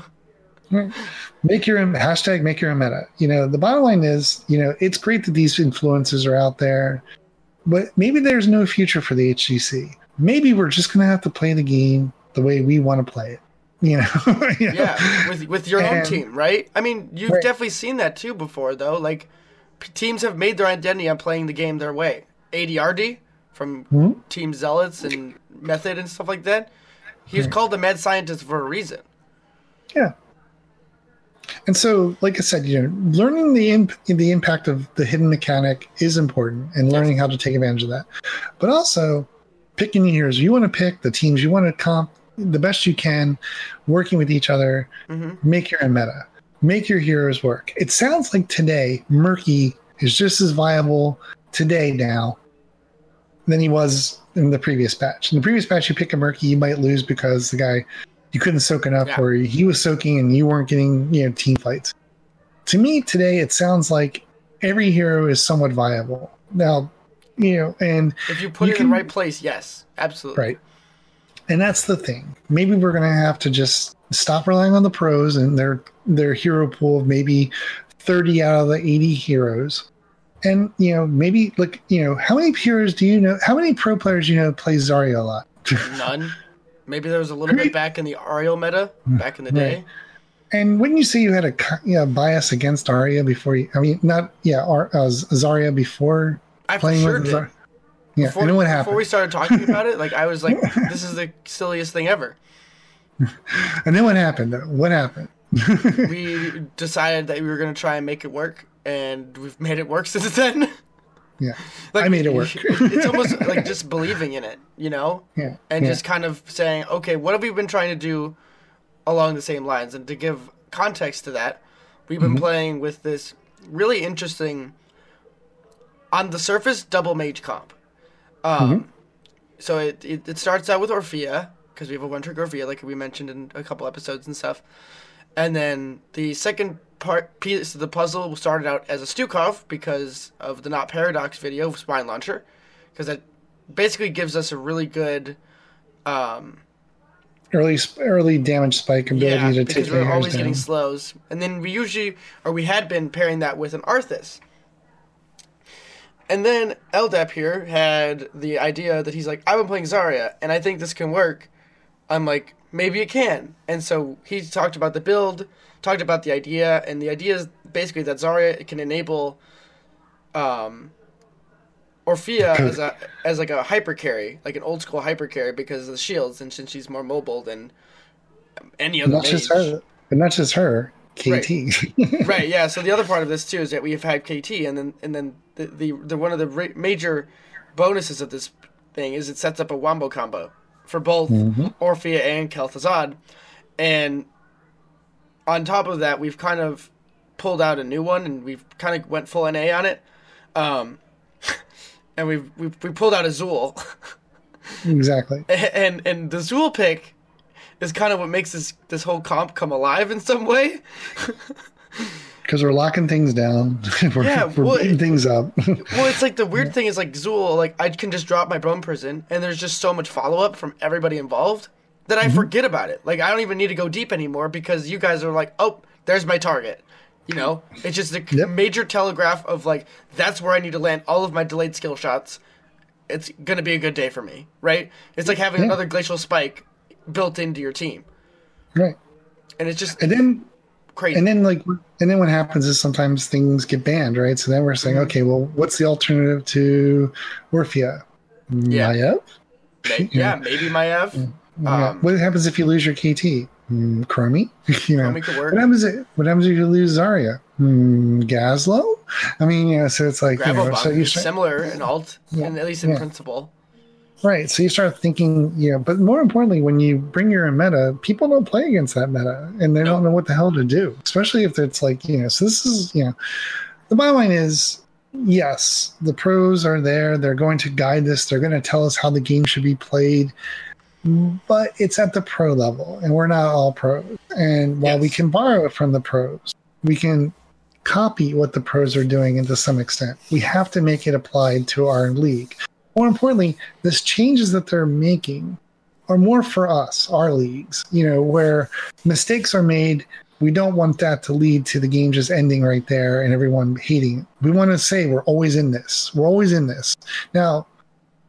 make your own hashtag make your own meta you know the bottom line is you know it's great that these influences are out there but maybe there's no future for the hgc maybe we're just going to have to play the game the way we want to play it you know, You know? Yeah, with with your own And- team, right? I mean, you've Right. definitely seen that too before, though. Like teams have made their identity on playing the game their way. ADRD from Hmm? Team Zealots and Method and stuff like that. He was called the mad scientist for a reason. yeah and so like i said you know learning the imp- the impact of the hidden mechanic is important and learning how to take advantage of that but also picking your heroes. You want to pick the teams you want to comp the best you can working with each other. Hmm make your own meta. Make your heroes work. It sounds like today murky is just as viable today now than he was in the previous patch in the previous patch you pick a murky you might lose because the guy you couldn't soak enough Yeah. or he was soaking and you weren't getting you know team fights. To me today it sounds like every hero is somewhat viable. Now you know and If you put You it in the right place, yes, absolutely. Right. And that's the thing. Maybe we're going to have to just stop relying on the pros and their their hero pool of maybe 30 out of the 80 heroes. And you know, maybe like, you know, how many heroes do you know? How many pro players do you know play Zarya a lot? None. Maybe there was a little bit back in the Ariel meta back in the day. Right. And wouldn't you say you had a co- yeah, bias against Arya before you? I mean, not yeah, Ar, uh, Zarya before I playing sure with did. Yeah, Before, and then what before we started talking about it, like I was like, "This is the silliest thing ever." and then what happened? What happened? We decided that we were gonna try and make it work, and we've made it work since then. yeah, like, I made it work. it's almost like just believing in it, you know, yeah, and yeah. just kind of saying, "Okay, what have we been trying to do along the same lines?" And to give context to that, we've been Mm-hmm. playing with this really interesting, on the surface, double mage comp. Um, Mm-hmm. So it, it, it starts out with Orphea, because we have a one trick Orphea, like we mentioned in a couple episodes and stuff. And then the second part piece of the puzzle started out as a Stukov because of the Not Paradox video of Spine Launcher, because that basically gives us a really good. Um, early early damage spike ability yeah, to because take we're always down. getting slows, and then we usually, or we had been pairing that with an Arthas. And then Eldap here had the idea that he's like, I've been playing Zarya, and I think this can work. I'm like, maybe it can. And so he talked about the build, talked about the idea, and the idea is basically that Zarya can enable um, Orphea as a as like a hyper carry, like an old school hyper carry because of the shields, and since she's more mobile than any other not mage. just her, but not just her. KT. Right. right yeah so the other part of this too is that we have had kt and then and then the the, the one of the ra- major bonuses of this thing is it sets up a wombo combo for both orphea and kel'thuzad. And on top of that we've kind of pulled out a new one and we've kind of went full na on it. Um and we've, we've we pulled out a Xul. Exactly. and and the Xul pick is kind of what makes this this whole comp come alive in some way because we're locking things down. we're Yeah, we're well, beating things up. Well, it's like the weird thing is like Xul, like I can just drop my bone prison, and there's just so much follow up from everybody involved that Mm-hmm. I forget about it. Like I don't even need to go deep anymore because you guys are like, oh, there's my target. You know, it's just a Yep. major telegraph of like that's where I need to land all of my delayed skill shots. It's gonna be a good day for me, right? It's like having Yeah. another glacial spike built into your team, right. and it's just And then crazy. and then like and then what happens is sometimes things get banned, right? So then we're saying, Mm-hmm. okay, well, what's the alternative to Orphea? Yeah. Maiev? May- yeah, maybe Maiev. Yeah. Um, what happens if you lose your KT? Mm, Chromie? you know. Chromie could work. What happens if what happens if you lose Zarya? Hmm, Gazlowe? I mean, you know, so it's like you know, so you start, similar in alt, Yeah, and at least in principle. Right. So you start thinking, you know, but more importantly, when you bring your meta, people don't play against that meta, and they No. don't know what the hell to do. Especially if it's like you know. So this is you know, the bottom line is yes, the pros are there. They're going to guide us. They're going to tell us how the game should be played. But it's at the pro level, and we're not all pros. And while we can borrow it from the pros, we can copy what the pros are doing and to some extent. We have to make it applied to our league. More importantly, this changes that they're making are more for us, our leagues, you know, where mistakes are made. We don't want that to lead to the game just ending right there and everyone hating it. We want to say we're always in this. We're always in this. Now,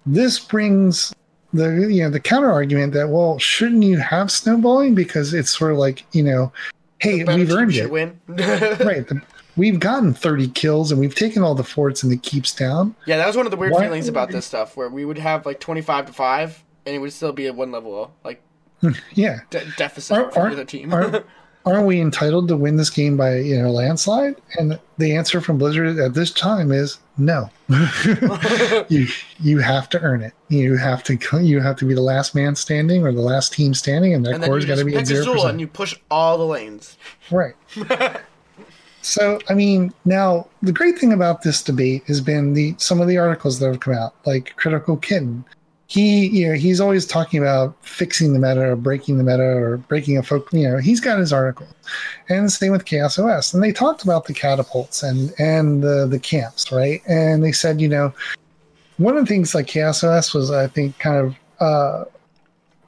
this brings the you know the counter argument that well, shouldn't you have snowballing because it's sort of like you know, hey, we've earned it win. right. The, we've gotten 30 kills and we've taken all the forts and the keeps down. Yeah, that was one of the weird Why- feelings about this stuff, where we would have like twenty-five to five, and it would still be a one level like Yeah. de- deficit Are- for the team. Aren't, aren't we entitled to win this game by you know landslide? And the answer from Blizzard at this time is no. you you have to earn it. You have to you have to be the last man standing or the last team standing, and that and core's got to be at zero and you push all the lanes. Right. So, I mean, now the great thing about this debate has been the some of the articles that have come out, like Critical Kitten. He, you know, he's always talking about fixing the meta or breaking the meta or breaking a folk. You know, he's got his article, and the same with Chaos OS. And they talked about the catapults and and the the camps, right? And they said, you know, one of the things like Chaos OS was, I think, kind of uh,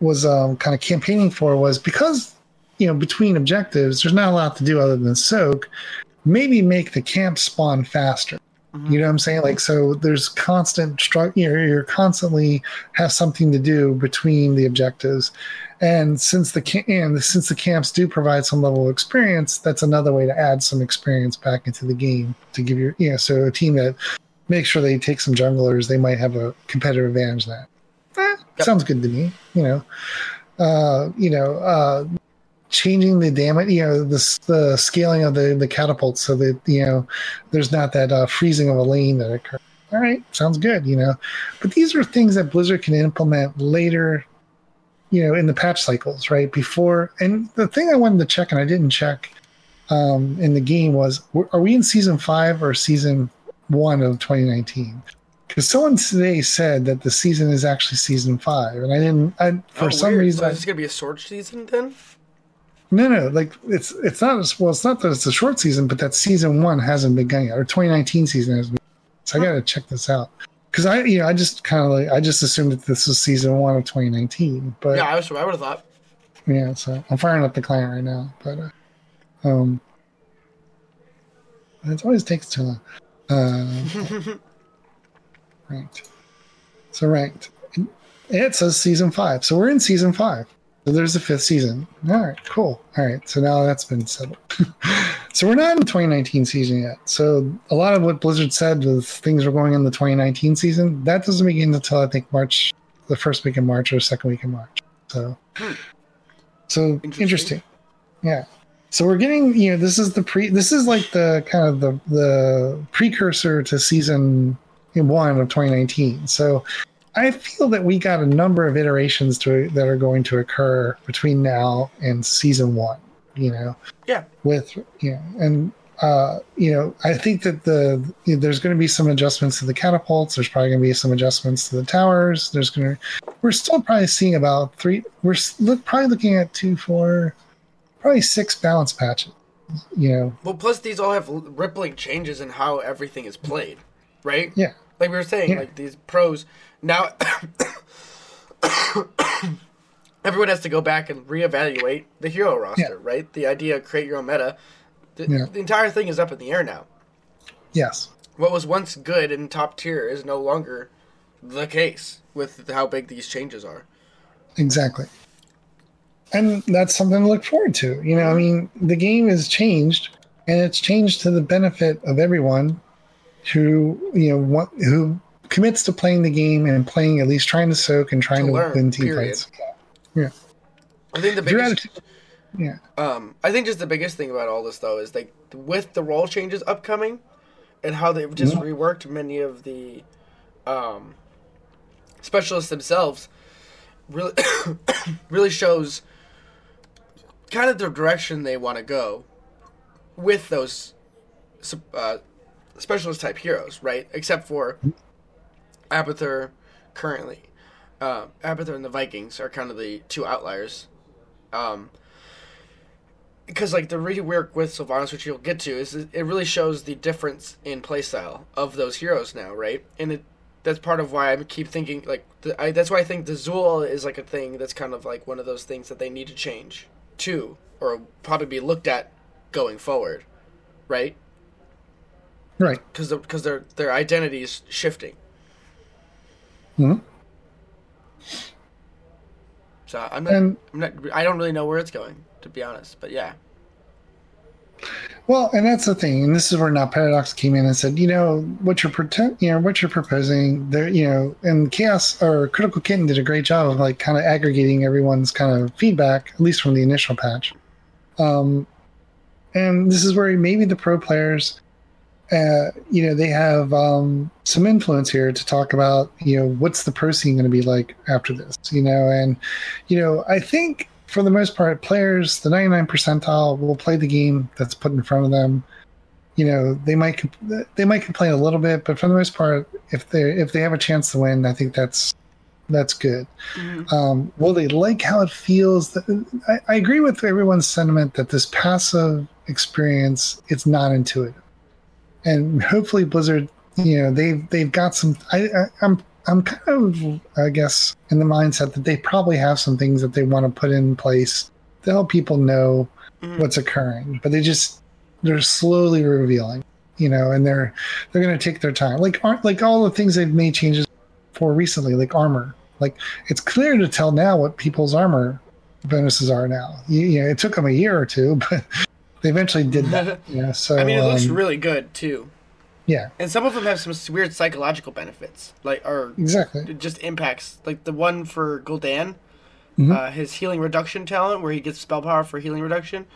was um, kind of campaigning for was because you know between objectives, there's not a lot to do other than soak maybe make the camp spawn faster. You know what I'm saying? Like, so there's constant struggle. You're, you're constantly have something to do between the objectives, and since the ca- and since the camps do provide some level of experience, that's another way to add some experience back into the game to give your you know. So a team that makes sure they take some junglers, they might have a competitive advantage. That eh, Yep. sounds good to me. You know, uh, you know, uh, changing the damage, you know, the the scaling of the the catapults so that you know there's not that uh, freezing of a lane that occurs. All right, sounds good, you know. But these are things that Blizzard can implement later, you know, in the patch cycles, right? Before, and the thing I wanted to check and I didn't check um, in the game was, are we in season five or season one of 2019? Because someone today said that the season is actually season five, and I didn't. I, for Oh, some weird. reason, so is this gonna be a sword season then? No, no, like it's it's not as well. It's not that it's a short season, but that season one hasn't begun yet, or 2019 season has. Begun. So I got to check this out because I, you know, I just kind of like I just assumed that this was season one of 2019, but yeah, yeah, I was. I would have thought. Yeah, so I'm firing up the client right now, but uh, um, it always takes too long. Uh, ranked, so ranked. It says season five, so we're in season five. So there's the fifth season. All right, cool. All right, so now that's been settled. so we're not in the 2019 season yet. So a lot of what Blizzard said was things were going in the 2019 season. That doesn't begin until I think March, the first week in March or second week in March. So, so Interesting. interesting. Yeah. So we're getting, you know, this is the pre, this is like the kind of the the precursor to season one of 2019. So I feel that we got a number of iterations to that are going to occur between now and season one. You know, Yeah. with you know, and uh, you know, I think that the you know, there's going to be some adjustments to the catapults. There's probably going to be some adjustments to the towers. There's going to we're still probably seeing about three. We're look probably looking at two, four, probably six balance patches you know. Well, plus these all have rippling changes in how everything is played, right? Yeah. Like we were saying, Yeah. like these pros now. everyone has to go back and reevaluate the hero roster, Yeah. right? The idea of create your own meta. The, Yeah. the entire thing is up in the air now. Yes. What was once good and top tier is no longer the case with how big these changes are. Exactly. And that's something to look forward to. You know, I mean, the game has changed, and it's changed to the benefit of everyone who you know want, who commits to playing the game and playing at least trying to soak and trying To to, learn, win team period. fights. Yeah. I think the biggest, yeah. um, I think just the biggest thing about all this though is like with the role changes upcoming, and how they've just Mhm. reworked many of the, um, specialists themselves, really, really shows kind of the direction they want to go, with those, uh, specialist type heroes, right? Except for Abathur currently. Uh, Abathur and the Vikings are kind of the two outliers. Um, because like the rework with Sylvanas, which you'll get to, is it really shows the difference in playstyle of those heroes now, right? And it that's part of why I keep thinking like the, I, that's why I think the Xul is like a thing that's kind of like one of those things that they need to change too, or probably be looked at going forward, right? Right. Because because their their identity is shifting. Mhm. So I'm not, And I'm not I don't really know where it's going to be honest, but yeah. Well, and that's the thing, and this is where Not Paradox came in and said, you know, what you're pretend, you know, what you're proposing, there, you know, and Chaos or Critical Kitten did a great job of like kind of aggregating everyone's kind of feedback, at least from the initial patch. Um, and this is where maybe the pro players, uh, you know, they have um, some influence here to talk about, you know, what's the pro scene going to be like after this, you know, and, you know, I think for the most part, players, the 99 percentile, will play the game that's put in front of them. You know, they might they might complain a little bit, but for the most part, if they if they have a chance to win, I think that's that's good. Um, will they like how it feels? I, I agree with everyone's sentiment that this passive experience it's not intuitive, and hopefully Blizzard, you know, they've they've got some. I, I I'm I'm kind of I guess in the mindset that they probably have some things that they want to put in place to help people know Mhm. what's occurring, but they just they're slowly revealing, you know, and they're they're going to take their time. Like aren't like all the things they've made changes for recently, like armor. Like it's clear to tell now what people's armor bonuses are now. You, you know, it took them a year or two, but they eventually did that. yeah. so I mean, it looks um, really good too, yeah, and some of them have some weird psychological benefits, like or exactly. just impacts. Like the one for Gul'dan, Mhm. uh, his healing reduction talent, where he gets spell power for healing reduction.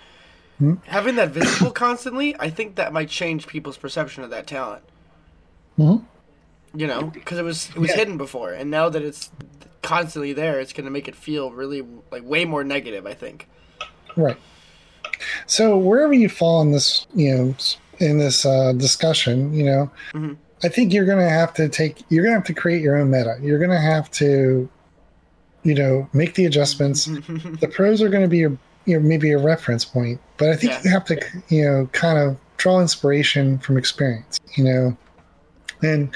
Mhm. Having that visible constantly, I think that might change people's perception of that talent. Mhm. You know, because it was it was Yeah. hidden before, and now that it's constantly there, it's going to make it feel really like way more negative. I think. Right. So wherever you fall in this, you know, in this uh, discussion, you know, Mhm. I think you're going to have to take, you're going to have to create your own meta. You're going to have to, you know, make the adjustments. the pros are going to be your, you know, maybe a reference point, but I think Yeah. you have to, you know, kind of draw inspiration from experience, you know. And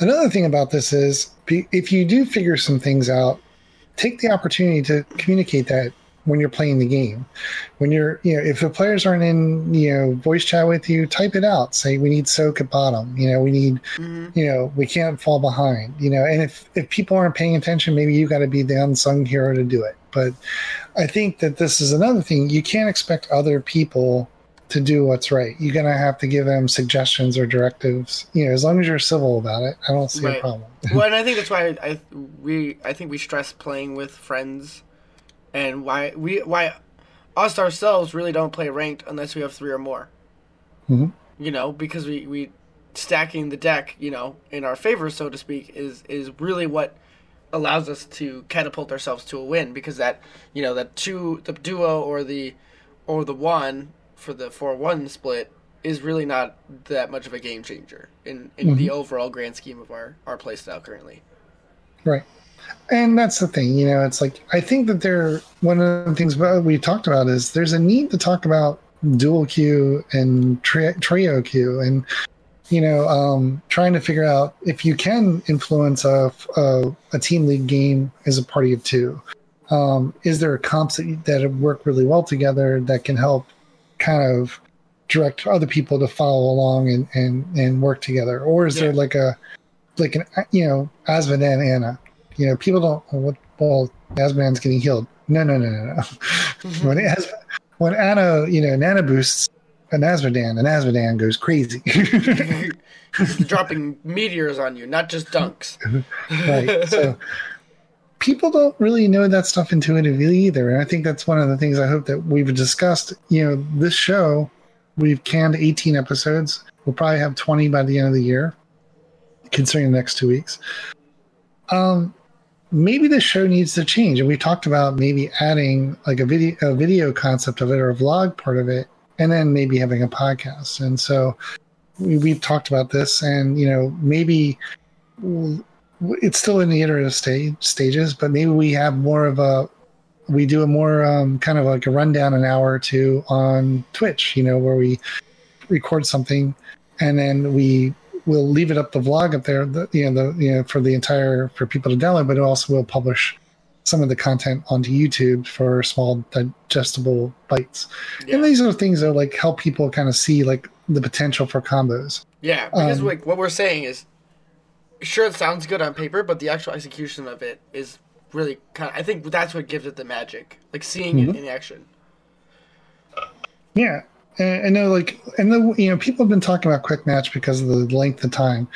another thing about this is, if you do figure some things out, take the opportunity to communicate that when you're playing the game. When you're, you know, if the players aren't in, you know, voice chat with you, type it out. Say we need soak at bottom. You know, we need, Mhm. you know, we can't fall behind. You know, and if if people aren't paying attention, maybe you got to be the unsung hero to do it. But I think that this is another thing. You can't expect other people to do what's right. You're gonna have to give them suggestions or directives. You know, as long as you're civil about it, I don't see Right. a problem. well, and I think that's why I we I think we stress playing with friends, and why we why us ourselves really don't play ranked unless we have three or more. Mhm. You know, because we we stacking the deck, you know, in our favor, so to speak, is is really what allows us to catapult ourselves to a win because that you know that two the duo or the or the one for the four one split is really not that much of a game changer in, in the overall grand scheme of our our playstyle currently. Right. And that's the thing, you know, it's like I think that there one of the things we talked about is there's a need to talk about dual queue and tri- trio queue and you know um, trying to figure out if you can influence a, a, a team league game as a party of two. Um, is there comps that, that work really well together that can help kind of direct other people to follow along and and, and work together? Or is yeah. there like a like an you know Azmodan and Ana you know people don't what well Azmodan's getting healed no no no no no mm-hmm. when has when Ana you know Nana boosts an Azmodan, an Azmodan goes crazy. dropping meteors on you, not just dunks. right. So people don't really know that stuff intuitively either. And I think that's one of the things I hope that we've discussed. You know, this show, we've canned 18 episodes. We'll probably have 20 by the end of the year, considering the next two weeks. Um, maybe the show needs to change. And we talked about maybe adding like a video, a video concept of it or a vlog part of it, and then maybe having a podcast. And so we, we've talked about this, and you know, maybe it's still in the iterative stage stages, but maybe we have more of a we do a more um, kind of like a rundown an hour or two on Twitch, you know, where we record something and then we will leave it up the vlog up there, the, you know, the you know for the entire for people to download, but it also will publish some of the content onto YouTube for small digestible bites. Yeah. And these are things that like help people kind of see like the potential for combos. Yeah, because um, like what we're saying is sure it sounds good on paper, but the actual execution of it is really kind of. I think that's what gives it the magic, like seeing mm-hmm. it in action. Yeah, and I know, like, and the you know people have been talking about quick match because of the length of time.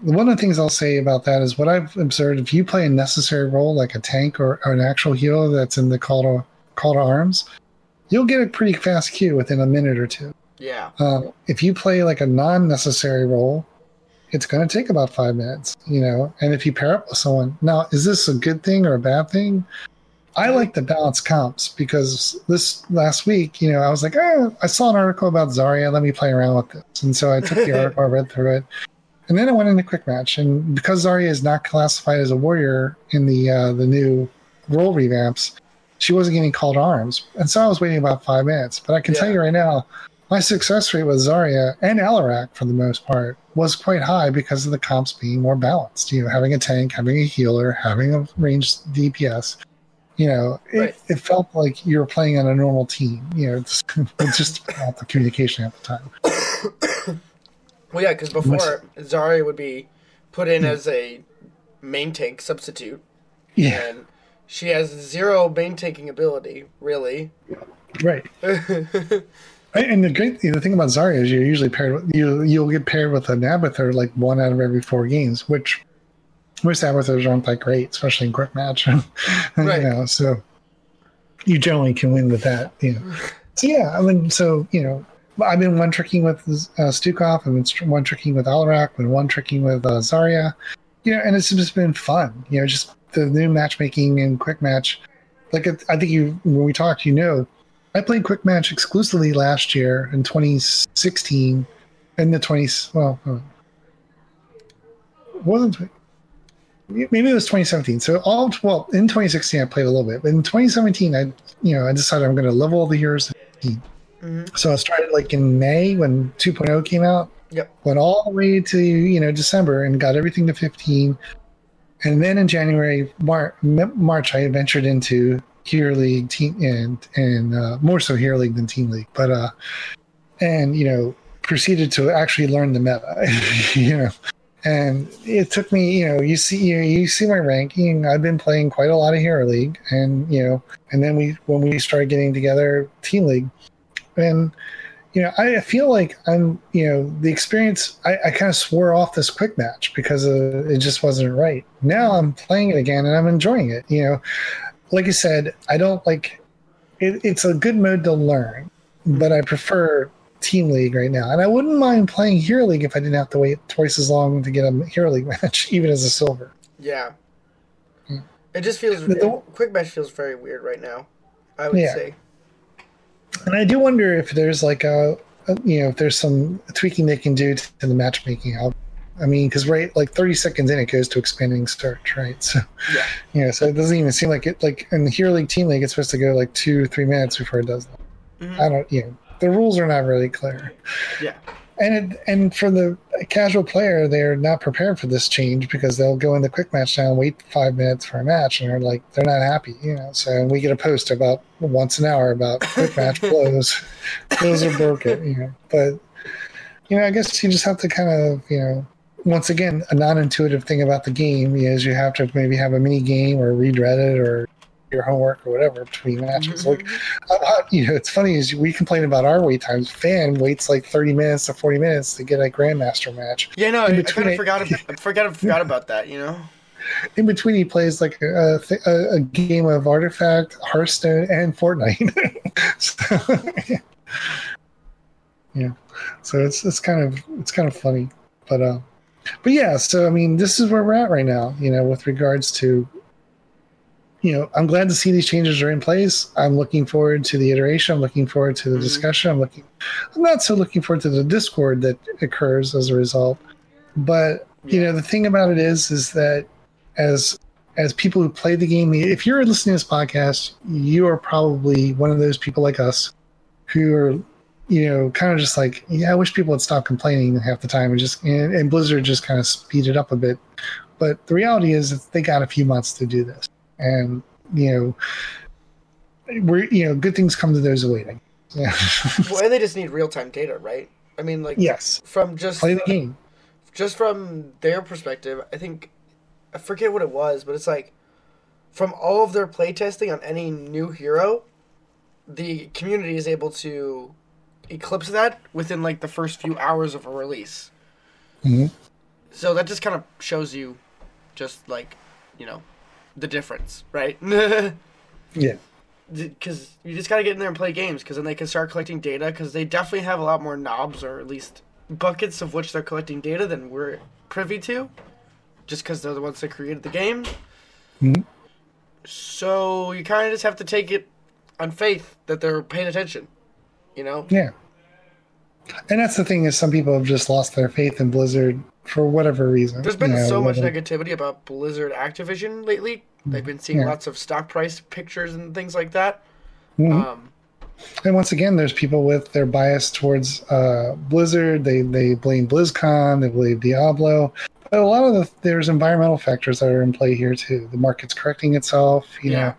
One of the things I'll say about that is what I've observed: if you play a necessary role like a tank or, or an actual healer that's in the call to call to arms, you'll get a pretty fast queue within a minute or two. Yeah. Um, if you play like a non-necessary role, it's going to take about five minutes, you know. And if you pair up with someone, now is this a good thing or a bad thing? I like the balance comps because this last week, you know, I was like, oh, I saw an article about Zarya. Let me play around with this. And so I took the article, I read through it, and then I went into quick match. And because Zarya is not classified as a warrior in the uh, the new role revamps, she wasn't getting called arms. And so I was waiting about five minutes. But I can yeah. tell you right now, my success rate with Zarya and Alarak, for the most part, was quite high because of the comps being more balanced. You know, having a tank, having a healer, having a ranged DPS. You know, it, right. it felt like you were playing on a normal team. You know, just about the communication at the time. well, yeah, because before Zarya would be put in yeah. as a main tank substitute. Yeah. And she has zero main tanking ability, really. Right. And the great the thing about Zarya is you're usually paired with you you'll get paired with an Abathur like one out of every four games, which most Abathurs aren't that great, especially in quick match. right. You know, so you generally can win with that. You know. So yeah, I mean, so you know, I've been one tricking with uh, Stukov, I've been one tricking with Alarak, I've been one tricking with uh, Zarya. You know, and it's just been fun. You know, just the new matchmaking and quick match. Like I think you when we talked, you know, I played Quick Match exclusively last year in 2016, in the 20s. Well, uh, wasn't maybe it was 2017. So all well in 2016 I played a little bit, but in 2017 I you know I decided I'm going to level all the heroes. Mm-hmm. So I started like in May when 2.0 came out. Yep. Went all the way to you know December and got everything to 15. And then in January, Mar- March, I ventured into Hero League team and and uh, more so Hero League than Team League, but uh, and you know proceeded to actually learn the meta, you know, and it took me, you know, you see you, know, you see my ranking. I've been playing quite a lot of Hero League, and you know, and then we when we started getting together Team League, and you know, I feel like I'm, you know, the experience. I, I kind of swore off this quick match because uh, it just wasn't right. Now I'm playing it again and I'm enjoying it. You know, like I said, I don't like it, it's a good mode to learn, but I prefer Team League right now. And I wouldn't mind playing Hero League if I didn't have to wait twice as long to get a Hero League match, even as a silver. Yeah. Hmm. It just feels the, quick match feels very weird right now. I would yeah. say. And I do wonder if there's like a, a, you know if there's some tweaking they can do to, to the matchmaking. I'll I mean, because right, like 30 seconds in, it goes to expanding search, right? So, yeah, you know, so it doesn't even seem like it. Like in the Hero League Team League, it's supposed to go like two, three minutes before it does that. Mm-hmm. I don't, you know, the rules are not really clear. Yeah. And it, and for the casual player, they're not prepared for this change because they'll go in the quick match now and wait five minutes for a match, and they're like they're not happy, you know. So we get a post about once an hour about quick match blows, blows are broken, you know. But you know, I guess you just have to kind of you know, once again, a non-intuitive thing about the game is you have to maybe have a mini game or read Reddit or your homework or whatever between matches. Like, uh, you know, it's funny is we complain about our wait times. Fan waits like thirty minutes to forty minutes to get a grandmaster match. Yeah, no, In I between kind of forgot. About, I forgot. Forgot about that. You know. In between, he plays like a, a, a game of Artifact, Hearthstone, and Fortnite. so, yeah, so it's it's kind of it's kind of funny, but uh, but yeah. So I mean, this is where we're at right now. You know, with regards to you know, I'm glad to see these changes are in place. I'm looking forward to the iteration. I'm looking forward to the Mhm. discussion. I'm looking. I'm not so looking forward to the discord that occurs as a result. But you know, the thing about it is, is that as as people who play the game, if you're listening to this podcast, you are probably one of those people like us who are, you know, kind of just like, yeah, I wish people would stop complaining half the time and just and, and Blizzard just kind of speed it up a bit. But the reality is, that they got a few months to do this, and you know, we're you know, good things come to those waiting. Yeah. Well, and they just need real time data, right? I mean, like yes, from just play the game. just from their perspective, I think I forget what it was, but it's like from all of their playtesting on any new hero, the community is able to eclipse that within like the first few hours of a release. Mhm. So that just kind of shows you just like, you know, the difference, right? Yeah. Because you just got to get in there and play games because then they can start collecting data because they definitely have a lot more knobs or at least buckets of which they're collecting data than we're privy to just because they're the ones that created the game. Mhm. So you kind of just have to take it on faith that they're paying attention, you know? Yeah. And that's the thing is some people have just lost their faith in Blizzard for whatever reason. There's been so much negativity about Blizzard Activision lately. They've been seeing Yeah. lots of stock price pictures and things like that. Mhm. Um, And once again, there's people with their bias towards uh, Blizzard. They they blame BlizzCon. They blame Diablo. But a lot of the there's environmental factors that are in play here too. The market's correcting itself. You Yeah. know,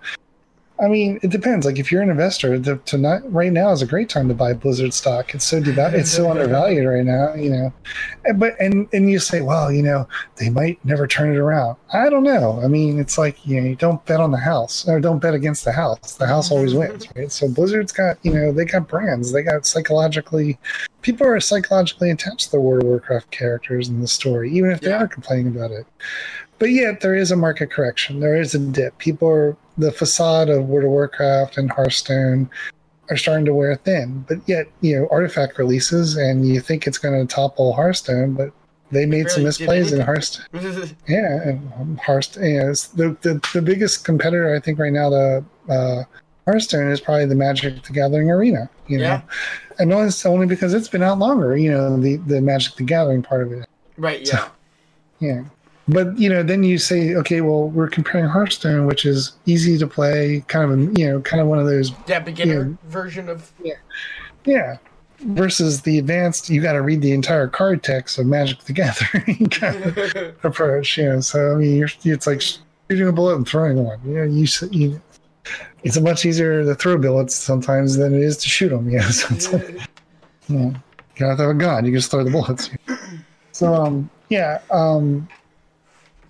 I mean, it depends. Like if you're an investor, the, to not right now is a great time to buy Blizzard stock. It's so deval- it's so undervalued right now. You know, And- but and and you say, well, you know, they might never turn it around. I don't know. I mean, it's like you know, you don't bet on the house or don't bet against the house. The house always mm-hmm. wins, right? So Blizzard's got you know they got brands. They got psychologically people are psychologically attached to the World of Warcraft characters in the story, even if they Yeah. are complaining about it. But yet there is a market correction. There is a dip. People are the facade of World of Warcraft and Hearthstone are starting to wear thin. But yet, you know, artifact releases and you think it's going to topple Hearthstone, but they made some misplays in. Hearthstone. Yeah, and Hearthstone. Yeah, it's the, the the biggest competitor I think right now to uh, Hearthstone is probably the Magic the Gathering arena. You know, Yeah. and only, only because it's been out longer. You know, the the Magic the Gathering part of it. right, yeah. Yeah. But you know, then you say, okay, well, we're comparing Hearthstone, which is easy to play, kind of a you know, kind of one of those, Yeah, beginner Yeah. version of. yeah, versus the advanced. You got to read the entire card text of Magic the Gathering kind of approach. You know, so I mean, you're, it's like shooting a bullet and throwing one. You know, you, you it's much easier to throw bullets sometimes than it is to shoot them. You know, so it's like, you know, you don't have to have a gun. You just throw the bullets. So, um, yeah. Um,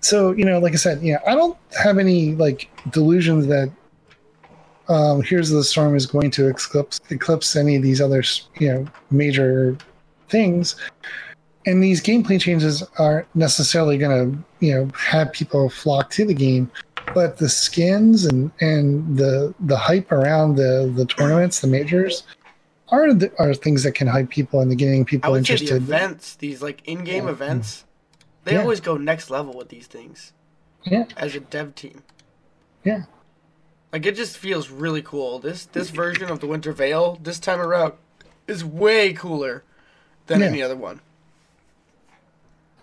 so you know, like I said, yeah, I don't have any like delusions that um, Here's the Storm is going to eclipse eclipse any of these other you know major things. And these gameplay changes aren't necessarily going to you know have people flock to the game, but the skins and and the the hype around the the tournaments, the majors, are the, are things that can hype people and getting I people say the interested. events, these like in-game Yeah. events, they Yeah. always go next level with these things. Yeah. As a dev team. Yeah. Like it just feels really cool. This this version of the Winter Veil this time around is way cooler than Yeah. any other one.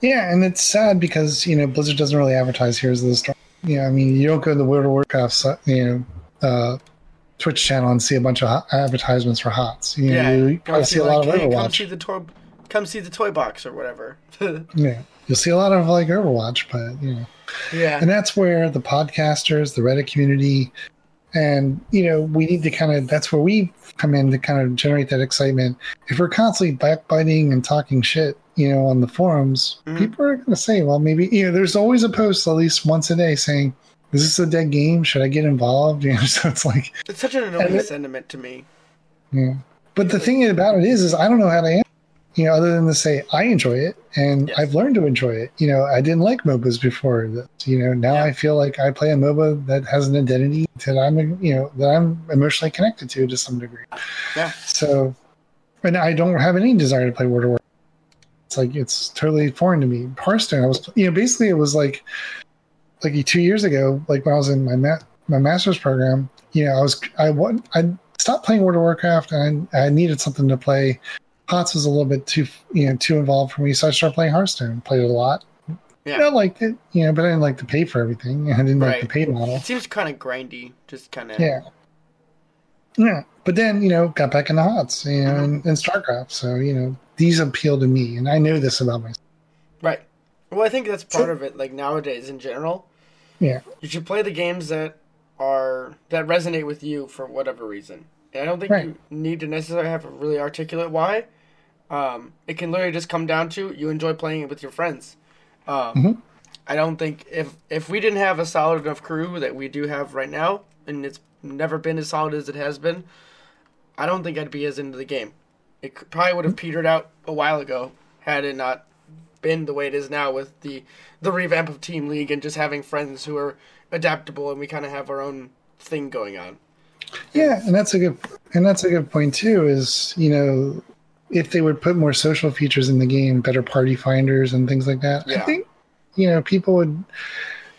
Yeah, and it's sad because you know Blizzard doesn't really advertise here as the. You know, I mean, you don't go to the World of Warcraft, you know, uh, Twitch channel and see a bunch of hot advertisements for HOTS. You know, Yeah, you see, see like, of Overwatch. Or You probably see see a lot of hey, come see the toy, come see the toy box or whatever. Yeah, you'll see a lot of like Overwatch, but you know, yeah, and that's where the podcasters, the Reddit community, and you know, we need to kind of that's where we come in to kind of generate that excitement. If we're constantly backbiting and talking shit, you know, on the forums, Mhm. people are going to say, well, maybe you know, there's always a post at least once a day saying. Is this a dead game? Should I get involved? You know, so it's like, it's such an annoying it- sentiment to me. yeah. But the thing about it is, is I don't know how to answer. You know, other than to say I enjoy it and Yes. I've learned to enjoy it. You know, I didn't like MOBAs before. You know, now Yeah. I feel like I play a MOBA that has an identity that I'm, you know, that I'm emotionally connected to to some degree. Yeah. So, and I don't have any desire to play World of War. It's like it's totally foreign to me. Hearthstone, I was, you know, basically it was like, like two years ago, like when I was in my ma- my master's program. You know, I was I I stopped playing World of Warcraft and I, I needed something to play. HOTS was a little bit too you know too involved for me, so I started playing Hearthstone. Played it a lot. Yeah. You know, I liked it, you know, but I didn't like to pay for everything. I didn't like the Right. pay model. It seems kind of grindy, just kind of. Yeah. Yeah. But then, you know, got back into HOTS, you know, Mhm. and, and StarCraft. So, you know, these appeal to me. And I know this about myself. Right. Well, I think that's part of it. Like nowadays, in general, Yeah. you should play the games that are that resonate with you for whatever reason. I don't think Right. you need to necessarily have a really articulate why. Um, it can literally just come down to you enjoy playing it with your friends. Um, Mhm. I don't think if if we didn't have a solid enough crew that we do have right now, and it's never been as solid as it has been, I don't think I'd be as into the game. It probably would have petered out a while ago had it not been the way it is now with the the revamp of Team League and just having friends who are adaptable and we kind of have our own thing going on. Yeah. And that's a good, and that's a good point too, is, you know, if they would put more social features in the game, better party finders and things like that, I think, you know, people would,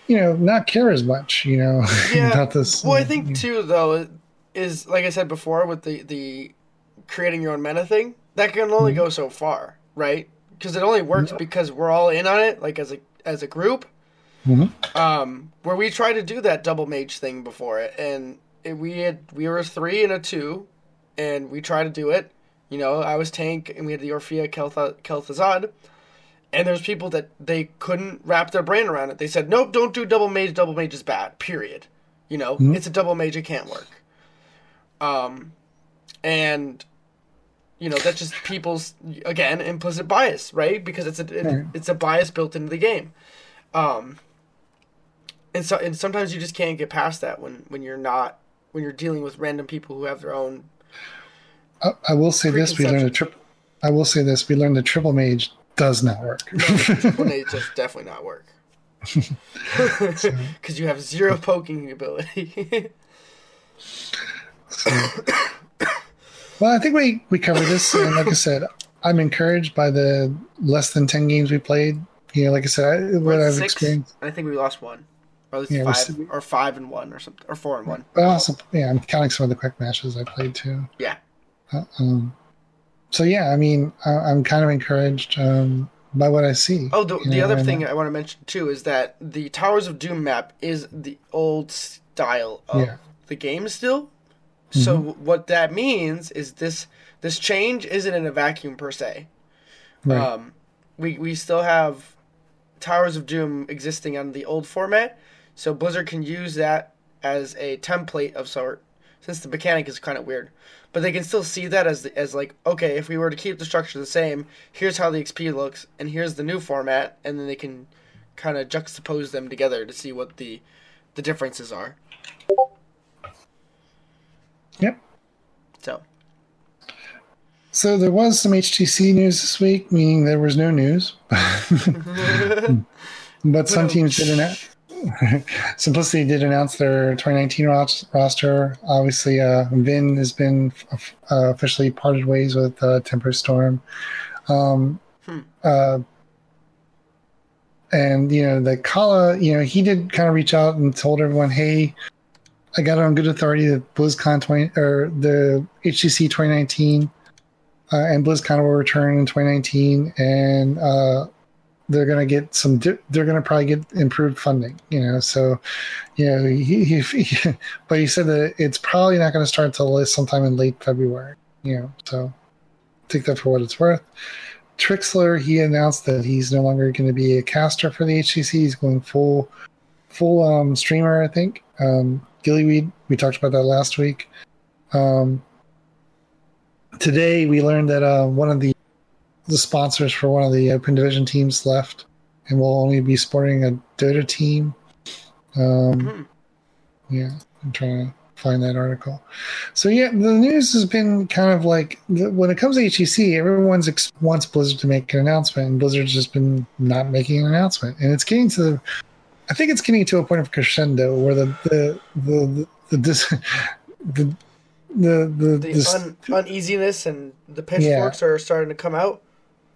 you know, not care as much, you know, Yeah. about this. Well, I think too though is like I said before with the the creating your own meta thing that can only go so far, right? Because it only works because we're all in on it, like as a as a group. Mhm. Um, where we tried to do that double mage thing before it, and we had we were a three and a two, and we tried to do it. You know, I was tank, and we had the Orphea Kel'Tha- Kel'Thuzad, and there's people that they couldn't wrap their brain around it. They said, "Nope, don't do double mage. Double mage is bad. Period." You know, Mhm. it's a double mage. It can't work. Um, and you know that's just people's again implicit bias, right? Because it's a it, it's a bias built into the game. Um, and so and sometimes you just can't get past that when when you're not when you're dealing with random people who have their own. I, I will say this: we learned a triple. I will say this: we learned the triple mage does not work. when they just definitely not work. Because you have zero poking ability. well, I think we we covered this, and like I said, I'm encouraged by the less than ten games we played. You know, like I said, I, what I've six. experienced. I think we lost one, or at least Yeah, five, or five and one, or something, or four and one. But also, yeah, I'm counting some of the quick matches I played too. Yeah. Uh, um, so yeah, I mean, I, I'm kind of encouraged um, by what I see. Oh, the, the know, other thing I want to mention too is that the Towers of Doom map is the old style of Yeah. the game still. So what that means is this this change isn't in a vacuum per se. Right. Um, we we still have Towers of Doom existing on the old format, so Blizzard can use that as a template of sort. Since the mechanic is kind of weird, but they can still see that as the, as like okay, if we were to keep the structure the same, here's how the XP looks, and here's the new format, and then they can kind of juxtapose them together to see what the the differences are. Yep. So So there was some HGC news this week, meaning there was no news. but some teams did announce. Simplicity did announce their 2019 ros- roster. Obviously, uh, Vin has been uh, officially parted ways with uh, Tempo Storm. Um, Hmm. uh, and you know the Kala, you know he did kind of reach out and told everyone, "Hey, I got it on good authority that BlizzCon 20 or the HGC 2019 uh, and BlizzCon will return in 2019, and uh, they're going to get some they're going to probably get improved funding you know so you know he, he, he but he said that it's probably not going to start until sometime in late february you know so take that for what it's worth. Trikslyr he announced that he's no longer going to be a caster for the HGC he's going full full um streamer i think. Um gillyweed we talked about that last week. Um today we learned that uh, one of the the sponsors for one of the open division teams left and we'll only be sporting a dota team um Mhm. yeah i'm trying to find that article so yeah the news has been kind of like when it comes to HGC, everyone's ex- wants blizzard to make an announcement and blizzard's just been not making an announcement and it's getting to the i think it's getting to a point of crescendo where the the the the, the, dis, the the the, The un- uneasiness and the pitchforks are starting to come out.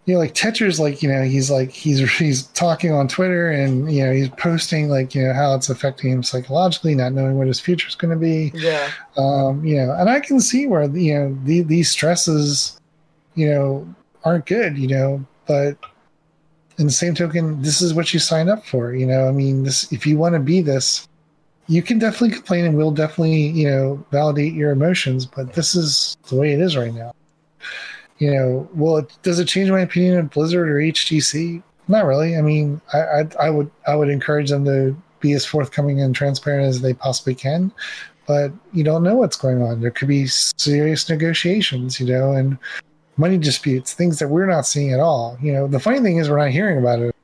You know, like Tetcher's like, you know, he's like he's he's talking on Twitter and you know he's posting like you know how it's affecting him psychologically, not knowing what his future is going to be. Yeah. Um, you know, and I can see where you know the, these stresses, you know, aren't good. You know, but in the same token, this is what you sign up for. You know, I mean, this if you want to be this, you can definitely complain and we'll definitely you know validate your emotions. But this is the way it is right now you know, well, does it change my opinion of Blizzard or HGC? Not really. I mean, I, I, I would I would encourage them to be as forthcoming and transparent as they possibly can, but you don't know what's going on. There could be serious negotiations, you know, and money disputes, things that we're not seeing at all. You know, the funny thing is we're not hearing about it.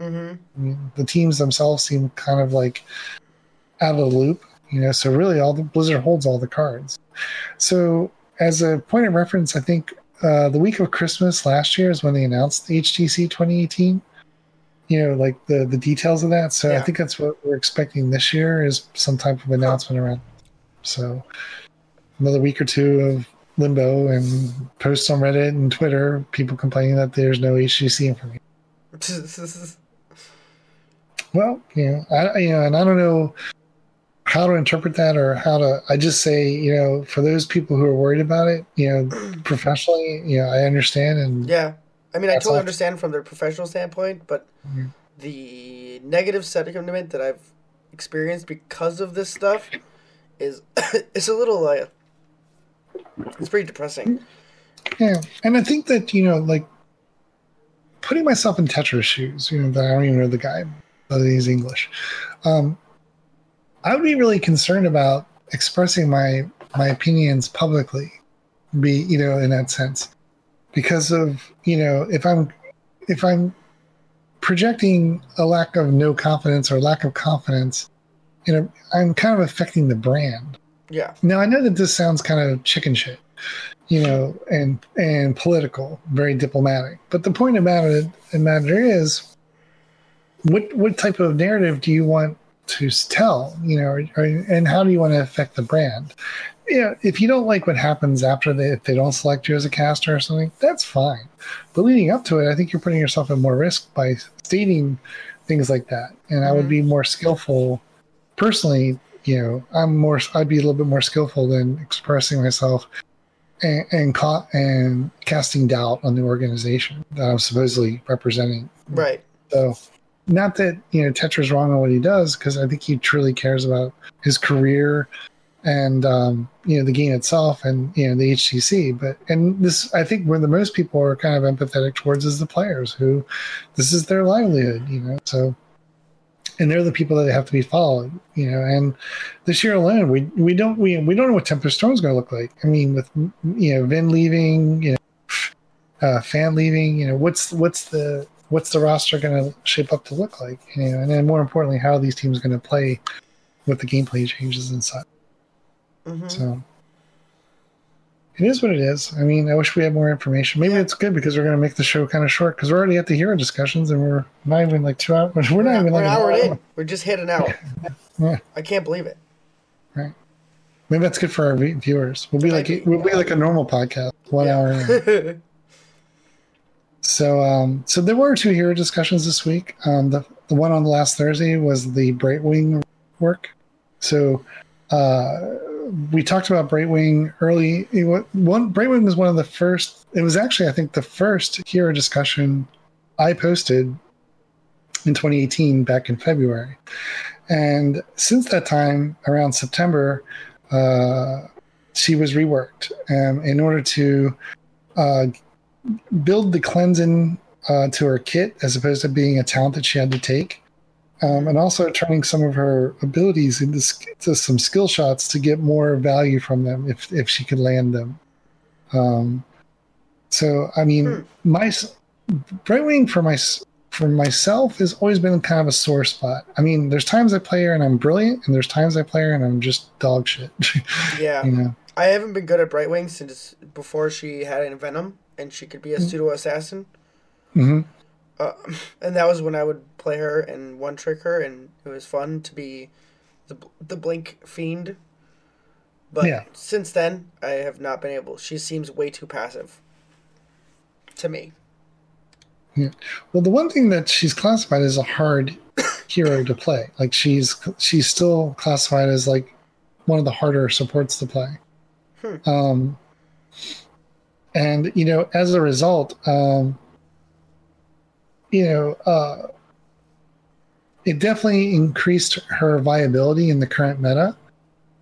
Mm-hmm. I mean, the teams themselves seem kind of like out of the loop, you know. So really, all the Blizzard holds all the cards. So as a point of reference, I think uh, the week of Christmas last year is when they announced the HGC 2018. You know, like the the details of that. So I think that's what we're expecting this year is some type of announcement around. So another week or two of limbo and posts on Reddit and Twitter, people complaining that there's no HGC information. Well, you know, I you know, and I don't know how to interpret that or how to. I just say, you know, for those people who are worried about it, you know, professionally, you know, I understand, and yeah. I mean, I totally understand from their professional standpoint, but Mhm. the negative sentiment that I've experienced because of this stuff is it's a little uh, it's pretty depressing. yeah, and I think that you know, like putting myself in Tetra's shoes, you know, that I don't even know the guy, but he's English. Um, I would be really concerned about expressing my my opinions publicly, be you know, in that sense, because of you know, if I'm if I'm projecting a lack of no confidence or lack of confidence, you know, I'm kind of affecting the brand. Yeah. Now I know that this sounds kind of chicken shit, you know, and and political, very diplomatic. But the point about it, the matter is, what what type of narrative do you want to tell? You know, or, or, and how do you want to affect the brand? You know, if you don't like what happens after they if they don't select you as a caster or something, that's fine. But leading up to it, I think you're putting yourself at more risk by stating things like that. And I would Mhm. be more skillful personally you know i'm more i'd be a little bit more skillful than expressing myself and and, ca- and casting doubt on the organization that i'm supposedly representing Right. so not that you know tetra's wrong on what he does because i think he truly cares about his career and um, you know the game itself and you know the HGC but and this i think where the most people are kind of empathetic towards is the players who this is their livelihood you know so and they're the people that have to be followed you know and this year alone we we don't we, we don't know what tempo storm's going to look like. I mean with you know vin leaving you know uh, fan leaving you know what's what's the what's the roster going to shape up to look like you know and then more importantly how are these teams going to play with the gameplay changes and such hmm so it is what it is. I mean, I wish we had more information. Maybe Yeah. it's good because we're going to make the show kind of short because we're already at the hero discussions and we're not even like two hours. We're not even We're like an an hour hour. in. We're just hit an hour. Yeah. I can't believe it. Right. Maybe that's good for our viewers. We'll be like we'll be like a normal podcast, one Yeah. hour. So, um, so there were two hero discussions this week. Um, the the one on the last Thursday was the Brightwing work. So, uh, we talked about Brightwing early. it One Brightwing was one of the first. It was actually, I think, the first hero discussion I posted in 2018, back in February. And since that time, around September, uh, she was reworked um, in order to uh, build the cleansing uh, to her kit as opposed to being a talent that she had to take. Um, and also turning some of her abilities into, into, some skill shots to get more value from them if, if she could land them. Um, so, I mean, hmm. my Brightwing for my for myself has always been kind of a sore spot. I mean, there's times I play her and I'm brilliant, and there's times I play her and I'm just dog shit. yeah, you know. I haven't been good at Brightwing since before she had Venom and she could be a mm-hmm. pseudo assassin. Mm-hmm. Uh, and that was when I would play her and one trick her, and it was fun to be the the blink fiend. But yeah. since then, I have not been able. She seems way too passive to me. Yeah. Well, the one thing that she's classified as a hard hero to play, like she's she's still classified as like one of the harder supports to play. Hmm. Um, and you know, as a result, um, you know, uh, it definitely increased her viability in the current meta.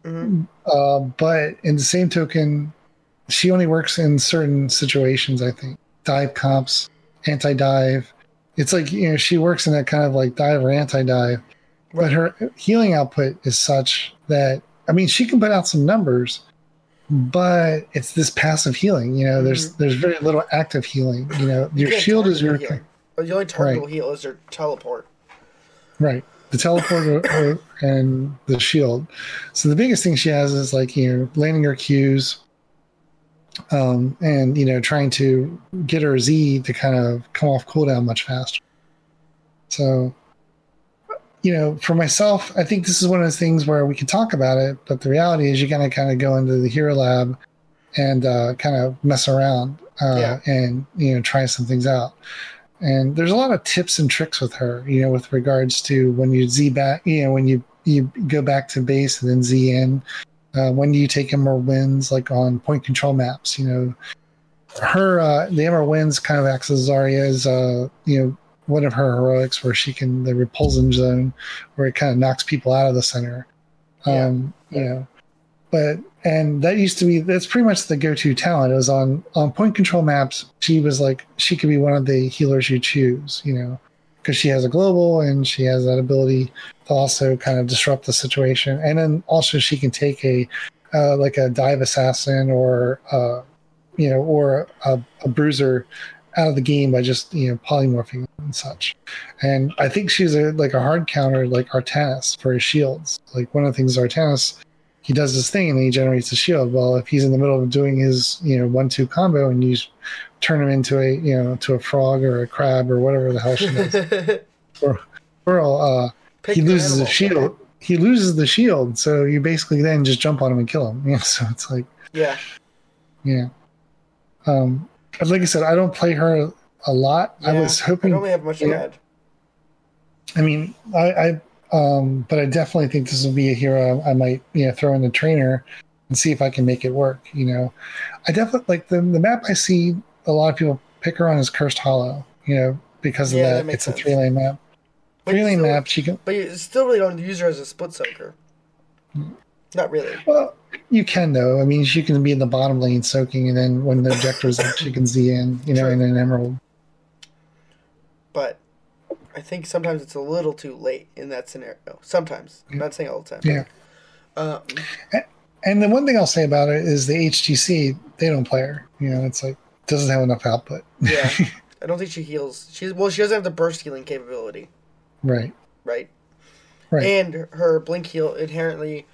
Mm-hmm. Uh, but in the same token, she only works in certain situations. I think dive comps, anti dive. It's like you know she works in that kind of like dive or anti dive, but her healing output is such that I mean she can put out some numbers, but it's this passive healing. You know, there's mm-hmm. there's very little active healing. You know, your you shield is your healing. the only target right. heal is your teleport. Right, the teleport and the shield. So the biggest thing she has is like you know landing her Qs, um, and you know trying to get her Z to kind of come off cooldown much faster. So you know, for myself, I think this is one of those things where we can talk about it, but the reality is you're going to kind of go into the hero lab and uh, kind of mess around uh, yeah. and you know try some things out. And there's a lot of tips and tricks with her, you know, with regards to when you Z back, you know, when you you go back to base and then Z in. Uh, when do you take Emerald Winds, like on point control maps? You know, her uh, the Emerald Winds kind of acts as Zarya's, uh, you know, one of her heroics where she can the repulsion zone where it kind of knocks people out of the center. Um, yeah. You know, but and that used to be that's pretty much the go-to talent. It was on on point control maps. She was like she could be one of the healers you choose. You know, because she has a global and she has that ability to also kind of disrupt the situation. And then also she can take a uh, like a dive assassin or uh, you know or a, a bruiser out of the game by just you know polymorphing and such. And I think she's a like a hard counter like Artanis for his shields. Like one of the things Artanis he does this thing and he generates a shield. Well, if he's in the middle of doing his you know one two combo and you turn him into a you know to a frog or a crab or whatever the hell she is, or uh, he loses the shield. He loses the shield, so you basically then just jump on him and kill him. Yeah, so it's like yeah, yeah. Um, like I said, I don't play her a lot. Yeah, I was hoping. I don't have much to add. I mean, I, I, um, but I definitely think this will be a hero I might, you know, throw in the trainer and see if I can make it work. You know, I definitely like the the map I see a lot of people pick her on is Cursed Hollow. You know, because of yeah, that, that it's sense. a three lane map. Three lane map. She can, but you still really don't use her as a split soaker. Not really. Well, you can though. I mean, she can be in the bottom lane soaking, and then when the objector's up, she can Z in, you know, sure. in an emerald. But I think sometimes it's a little too late in that scenario. Sometimes, I'm not saying all the time. Yeah. Um, and the one thing I'll say about it is the HGC they don't play her. You know, it's like doesn't have enough output. yeah, I don't think she heals. She's well, she doesn't have the burst healing capability. Right. Right. Right. And her blink heal inherently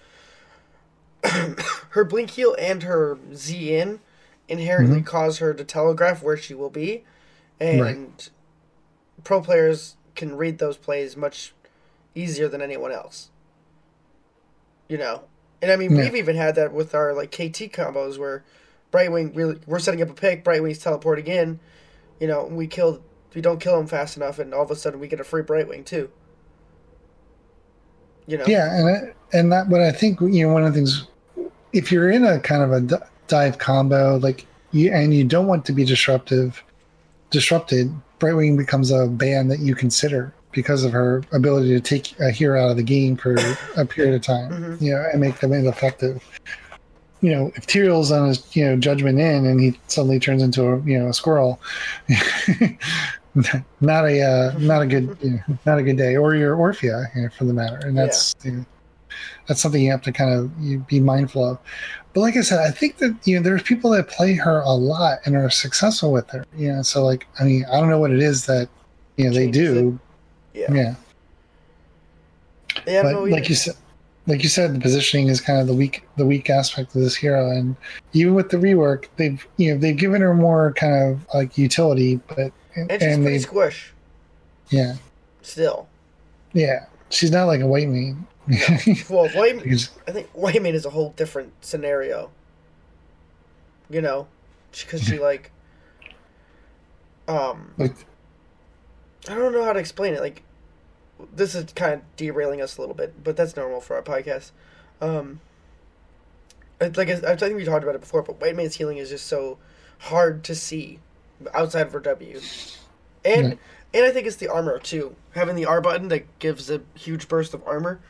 her blink heal and her Z in inherently mm-hmm. cause her to telegraph where she will be, and right. pro players can read those plays much easier than anyone else. You know, and I mean yeah. we've even had that with our like KT combos where Brightwing really we're setting up a pick, Brightwing's teleporting in, you know, we kill we don't kill him fast enough, and all of a sudden we get a free Brightwing too. You know. Yeah, and and that, but I think you know one of the things if you're in a kind of a dive combo, like you and you don't want to be disruptive, disrupted, Brightwing becomes a band that you consider. because of her ability to take a hero out of the game for a period of time, Mhm. you know, and make them ineffective. You know, if Tyrael's on his you know judgment in and he suddenly turns into a you know a squirrel, not a uh, not a good you know, not a good day, or your Orphea you know, for the matter, and that's you know, that's something you have to kind of you be mindful of. But like I said, I think that you know there's people that play her a lot and are successful with her. You know, so like I mean I don't know what it is that you know they do. Yeah. Yeah, Yeah, but no, like you said, like you said, the positioning is kind of the weak the weak aspect of this hero, and even with the rework, they've you know they've given her more kind of like utility, but and, and she's pretty they squish yeah still. yeah she's not like a Whitemane. Well, White, Because- I think Whitemane is a whole different scenario. You know, because she like, um, like I don't know how to explain it. Like, this is kind of derailing us a little bit, but that's normal for our podcast. Um, it's like I, I think we talked about it before, but Whitemane's healing is just so hard to see outside of her W, and Yeah. and I think it's the armor too. Having the R button that gives a huge burst of armor,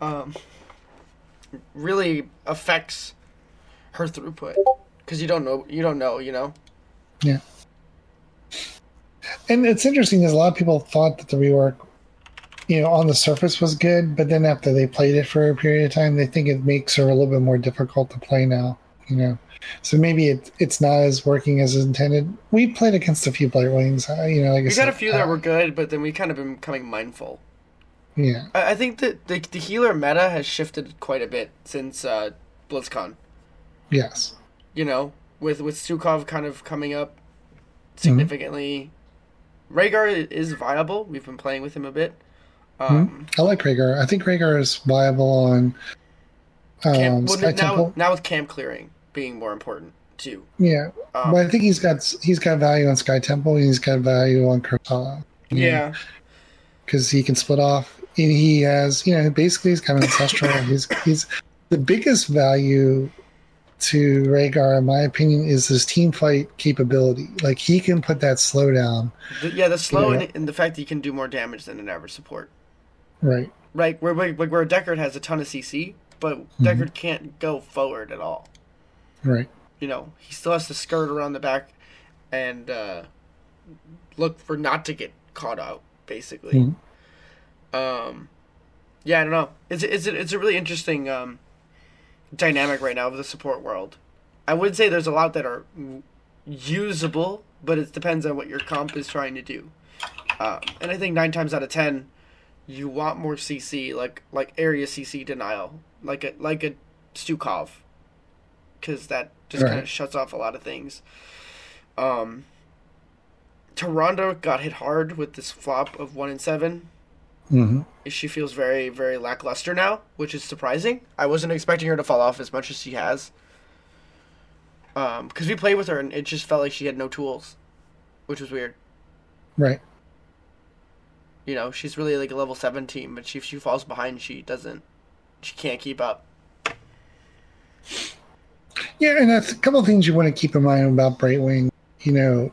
um, really affects her throughput because you don't know you don't know you know. Yeah and it's interesting because a lot of people thought that the rework, you know, on the surface was good, but then after they played it for a period of time, they think it makes her a little bit more difficult to play now. You know, so maybe it, it's not as working as intended. We played against a few Brightwings, uh, you know, like I We said, got a few that uh, were good, but then we kind of been becoming mindful. Yeah, I, I think that the, the healer meta has shifted quite a bit since uh, BlizzCon. yes, You know, with with Stukov kind of coming up significantly. Rehgar is viable. We've been playing with him a bit. Um, I like Rehgar. I think Rehgar is viable on um, camp, well, Sky now, Temple. now with camp clearing being more important too. Yeah, Um, but I think he's got he's got value on Sky Temple. and He's got value on Cursed Hollow. yeah. because he can split off. And he has, you know, basically he's kind of ancestral. he's he's the biggest value to Rehgar, in my opinion, is his team fight capability. Like he can put that slow down. Yeah, the slow Yeah. and, and the fact that you can do more damage than an average support. Right. Right, where where, where Deckard has a ton of CC, but Mm-hmm. Deckard can't go forward at all. Right. You know, he still has to skirt around the back and uh, look for not to get caught out, basically. Mhm. Um, yeah, I don't know. It's it's it's a really interesting um, dynamic right now of the support world. I would say there's a lot that are usable, but it depends on what your comp is trying to do. Um, and I think nine times out of ten, you want more CC, like like area CC denial, like a like a Stukov, because that just kind of shuts off a lot of things. Um, Toronto got hit hard with this flop of one and seven. Hmm She feels very very lackluster now, which is surprising. I wasn't expecting her to fall off as much as she has. Um, because we played with her and it just felt like she had no tools, which was weird. Right. You know, she's really like a level seven team, but she, if she falls behind, she doesn't, she can't keep up. Yeah, and that's a couple of things you want to keep in mind about Brightwing. You know,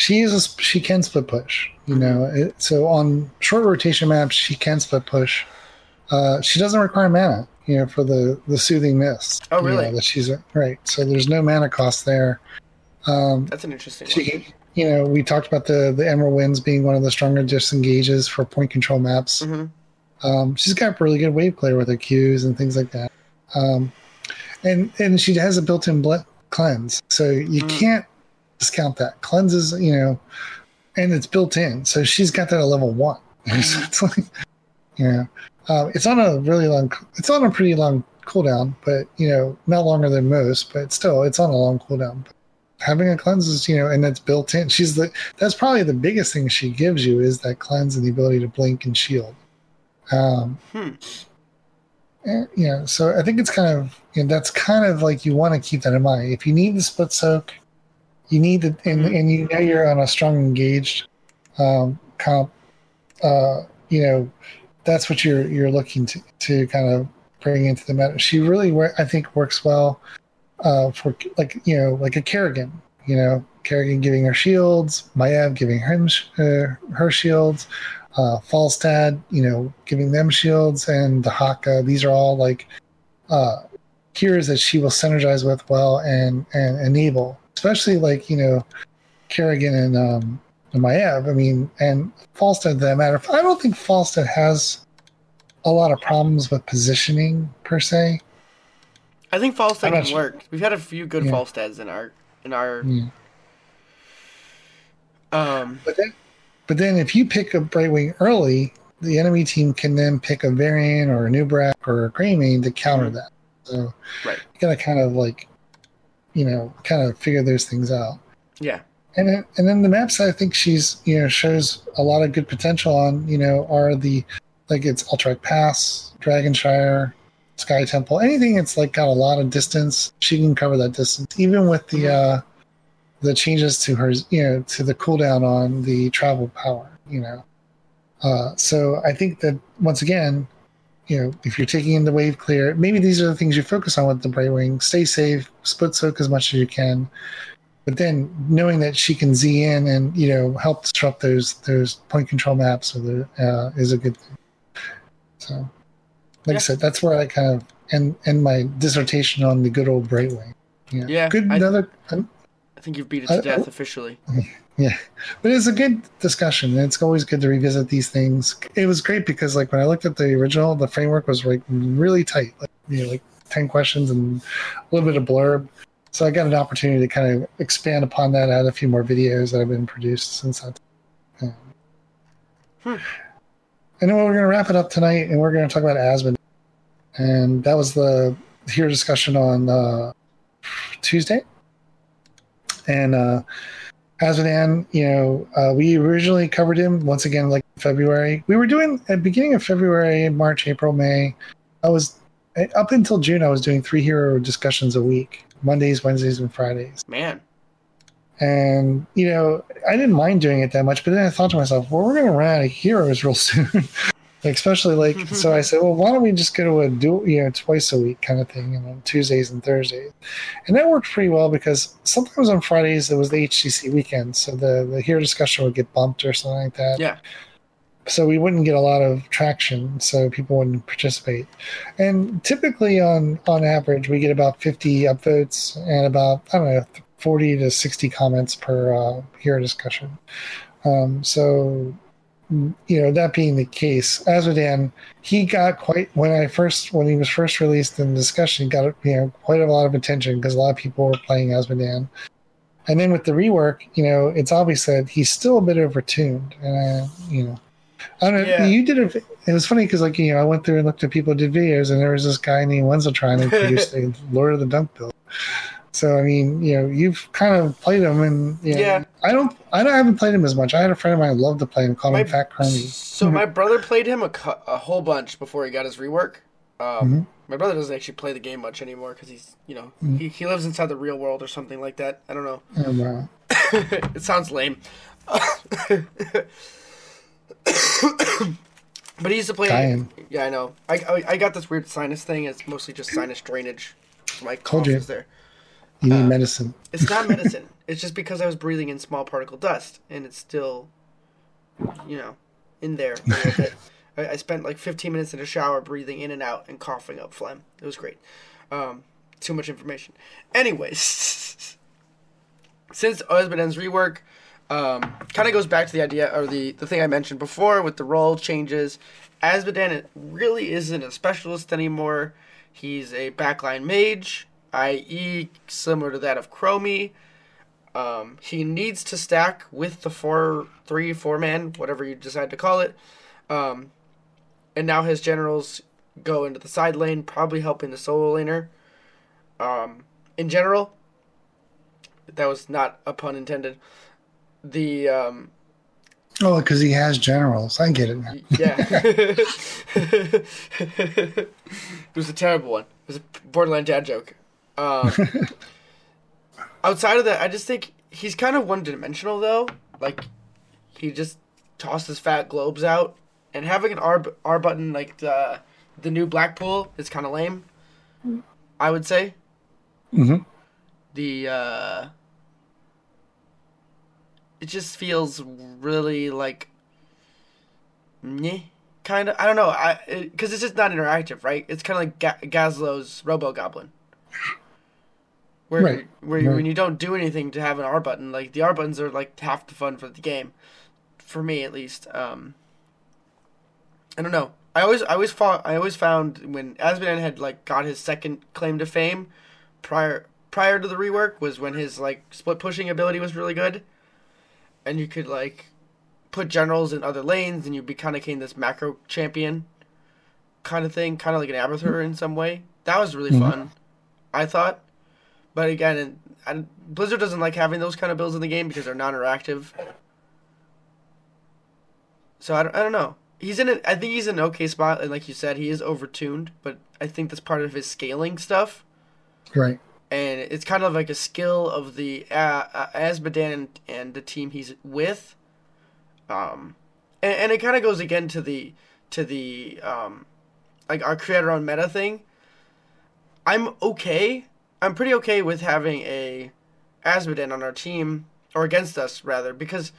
she is she can split push. You know, it, so on short rotation maps she can split push. Uh, she doesn't require mana. You know, for the the soothing mist. Oh, you know, really? that she's right. So there's no mana cost there. Um, That's an interesting she, one. you know, we talked about the the Emerald Winds being one of the stronger disengages for point control maps. hmm Um, she's got really good wave clear with her Qs and things like that. Um, and and she has a built-in ble- cleanse, so you Mm. can't discount that. Cleanses, you know, and it's built in, so she's got that at level one. so it's like, you know, um, it's on a really long, it's on a pretty long cooldown, but you know, not longer than most, but still, it's on a long cooldown. But having a cleanse is, you know, and that's built in. She's the that's probably the biggest thing she gives you is that cleanse and the ability to blink and shield. Um, Hmm. and, you know, so I think it's kind of you know, that's kind of like you want to keep that in mind. If you need the split soak, you need the and, Mhm. and you know you're on a strong engaged um, comp. Uh, you know, that's what you're you're looking to to kind of bring into the meta. She really, I think, works well uh, for like you know like a Kerrigan. You know, Kerrigan giving her shields, Maiev giving him sh- uh, her shields, uh, Falstad, you know, giving them shields, and the Haka. These are all like uh, heroes that she will synergize with well and and enable, especially like you know Kerrigan and um, and Maiev. I mean, and Falstad. That matter. I don't think Falstad has a lot of problems with positioning per se. I think not can sure. work. We've had a few good Yeah. Falstads in our in our Yeah. um But then, but then if you pick a Brightwing early, the enemy team can then pick a Varian or a Anub'arak or a Greymane to counter that. So Right. you gotta kind of like, you know, kind of figure those things out. yeah. And then, and then the maps I think she's you know shows a lot of good potential on you know are the like it's Alterac Pass, Dragonshire, Sky Temple, anything that's like got a lot of distance, she can cover that distance. Even with the uh the changes to her you know to the cooldown on the travel power, you know. Uh so I think that once again, you know, if you're taking in the wave clear, maybe these are the things you focus on with the Brightwing. Stay safe, split soak as much as you can but then knowing that she can z in and you know help disrupt those those point control maps or the, uh, is a good thing so like Yeah. i said that's where i kind of end, end my dissertation on the good old brightwing yeah, Yeah, good I- another um, I think you've beat it to I- death officially. yeah. But it's a good discussion it's always good to revisit these things. It was great because like when i looked at the original the framework was like really tight. Like you know like 10 questions and a little bit of blurb. So i got an opportunity to kind of expand upon that add a few more videos that have been produced since that time. Hmm. and then we're going to wrap it up tonight and we're going to talk about Azmodan. And that was the here discussion on uh, tuesday. And uh Azmodan, you know, uh, we originally covered him once again, like February. We were doing at the beginning of February, March, April, May. I was up until June. I was doing three hero discussions a week, Mondays, Wednesdays, and Fridays. Man. And you know, I didn't mind doing it that much, but then I thought to myself, well, we're going to run out of heroes real soon. Especially like, so I said, well, why don't we just go to a do, you know, twice a week kind of thing, and on Tuesdays and Thursdays, and that worked pretty well because sometimes on Fridays it was the HGC weekend, so the the hero discussion would get bumped or something like that. Yeah. So we wouldn't get a lot of traction, so people wouldn't participate. And typically, on on average, we get about fifty upvotes and about I don't know forty to sixty comments per uh, hero discussion. Um, so you know that being the case, Azmodan he got quite when I first when he was first released in discussion, he got you know quite a lot of attention because a lot of people were playing Azmodan. And then with the rework, you know, it's obvious that he's still a bit overtuned, and uh, you know, I don't know. Yeah. You did it. It was funny because like you know, I went through and looked at people who did videos, and there was this guy named Wenzeltron who produced the Lord of the Dunk build. So I mean, you know, you've kind of played him, and you know, Yeah. I don't, I don't, I haven't played him as much. I had a friend of mine who loved to play him, called My- him Fat Chromie. So my brother played him a, a whole bunch before he got his rework. Um, Mhm. My brother doesn't actually play the game much anymore because he's, you know, Mhm. he, he lives inside the real world or something like that. I don't know. Oh, wow. it sounds lame. but he used to play. Dying. Yeah, I know. I, I I got this weird sinus thing. It's mostly just sinus drainage. My cough is there. You need Uh, medicine. It's not medicine. it's just because I was breathing in small particle dust, and it's still, you know, in there a little bit. I, I spent like 15 minutes in a shower breathing in and out and coughing up phlegm. It was great. Um, too much information. Anyways, since Azmodan's rework, um, kind of goes back to the idea or the the thing I mentioned before with the role changes. Azmodan really isn't a specialist anymore. He's a backline mage, i.e., similar to that of Chromie. Um, he needs to stack with the four, three, four man, whatever you decide to call it. Um, and now his generals go into the side lane, probably helping the solo laner. Um, in general, that was not a pun intended. The um, Oh, because he has generals. I get it now. yeah, it was a terrible one. It was a borderline dad joke. Um, outside of that, I just think he's kind of one dimensional though. Like he just tosses fat globes out, and having an R R button like the the new Blackpool is kind of lame. I would say hmm the uh, it just feels really like, meh, kind of. I don't know, I because it, it's just not interactive, right? It's kind of like Ga- Gazlowe's Robo Goblin. Where, Right, where right. when you don't do anything to have an R button, like the R buttons are like half the fun for the game, for me at least. Um, I don't know. I always, I always found, I always found when Azmodan had like got his second claim to fame, prior prior to the rework was when his like split pushing ability was really good, and you could like put generals in other lanes, and you'd be kind of became this macro champion, kind of thing, kind of like an Abathur in some way. That was really Mhm. fun, I thought. But again, and, Blizzard doesn't like having those kind of builds in the game because they're non-interactive. So I don't, I don't know. He's in it. I think he's in an okay spot, and like you said, he is overtuned. But I think that's part of his scaling stuff, Right. and it's kind of like a skill of the uh, uh, Azmodan and, and the team he's with. Um, and, and it kind of goes again to the to the um, like our creator own meta thing. I'm okay. I'm pretty okay with having a Azmodan on our team or against us rather because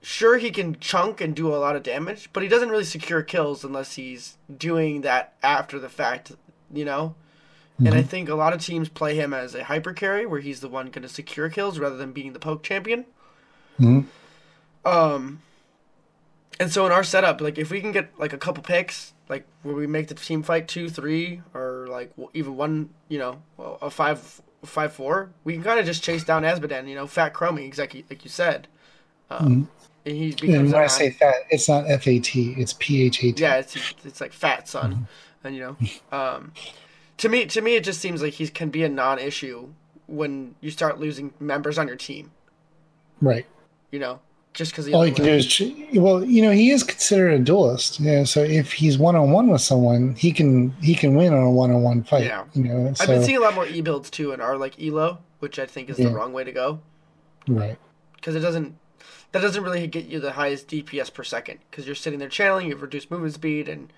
sure he can chunk and do a lot of damage, but he doesn't really secure kills unless he's doing that after the fact, you know. And I think a lot of teams play him as a hyper carry where he's the one going to secure kills rather than being the poke champion. Mhm. Um, and so in our setup, like if we can get like a couple picks, like where we make the team fight two, three, or like even one, you know, a five, five, four, we can kind of just chase down Azmodan, you know, fat Chromie, exactly like you said. Um, and he becomes And when I say fat, it's not F A T, it's P H A T. yeah, it's it's like fat son, and you know, um, to me to me it just seems like he can be a non-issue when you start losing members on your team. Right. You know, just because All you can do is, well, you know, he is considered a duelist. Yeah. So if he's one on one with someone, he can he can win on a one on one fight. Yeah. You know. I've been seeing a lot more e builds too in our like elo, which I think is Yeah. the wrong way to go right. because it doesn't that doesn't really get you the highest DPS per second because you're sitting there channeling, you've reduced movement speed, and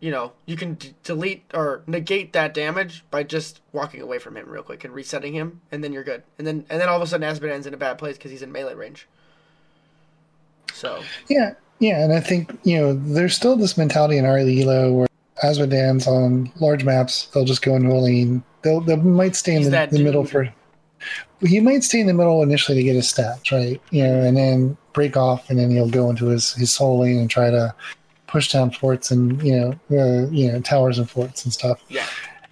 you know you can d- delete or negate that damage by just walking away from him real quick and resetting him, and then you're good. And then and then all of a sudden Azmodan's in a bad place because he's in melee range. So Yeah. Yeah. And I think you know there's still this mentality in our Elo where Azmodan's on large maps, they'll just go into a lane. They'll they might stay in the, the middle for. He might stay in the middle initially to get his stats, right? You know, and then break off, and then he'll go into his his soul lane and try to push down forts and you know uh, you know towers and forts and stuff. yeah,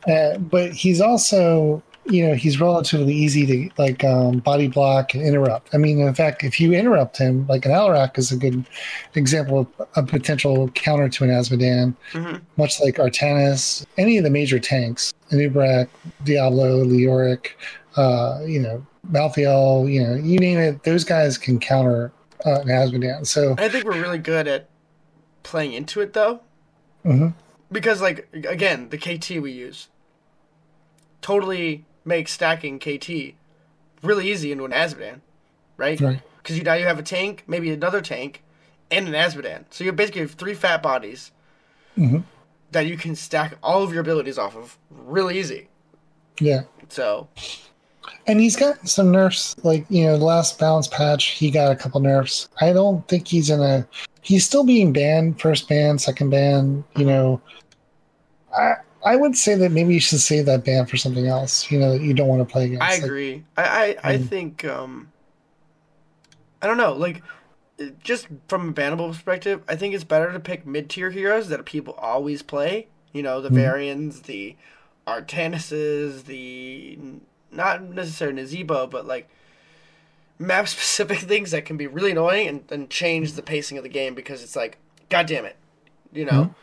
Uh, but he's also, you know, he's relatively easy to like um, body block and interrupt. I mean, in fact, if you interrupt him, like an Alarak is a good example of a potential counter to an Azmodan, Mhm. much like Artanis, any of the major tanks, Anub'arak, Diablo, Leoric, uh, you know, Malthael, you know, you name it, those guys can counter uh, an Azmodan. So, I think we're really good at playing into it though. mhm. because like again the kt we use totally makes stacking kt really easy into an Azmodan right Right. because you now you have a tank maybe another tank and an Azmodan so you basically have three fat bodies Mhm. that you can stack all of your abilities off of really easy yeah. so And he's got some nerfs, like you know, the last balance patch, he got a couple nerfs. I don't think he's in a. He's still being banned, first ban, second ban. You know, I I would say that maybe you should save that ban for something else. You know, that you don't want to play against. i Like, agree i i, I Mm. think um i don't know like just from a bannable perspective i think it's better to pick mid-tier heroes that people always play you know the Mhm. varians the artanises the not necessarily Nazeebo, but like map specific things that can be really annoying and, and change the pacing of the game because it's like god damn it you know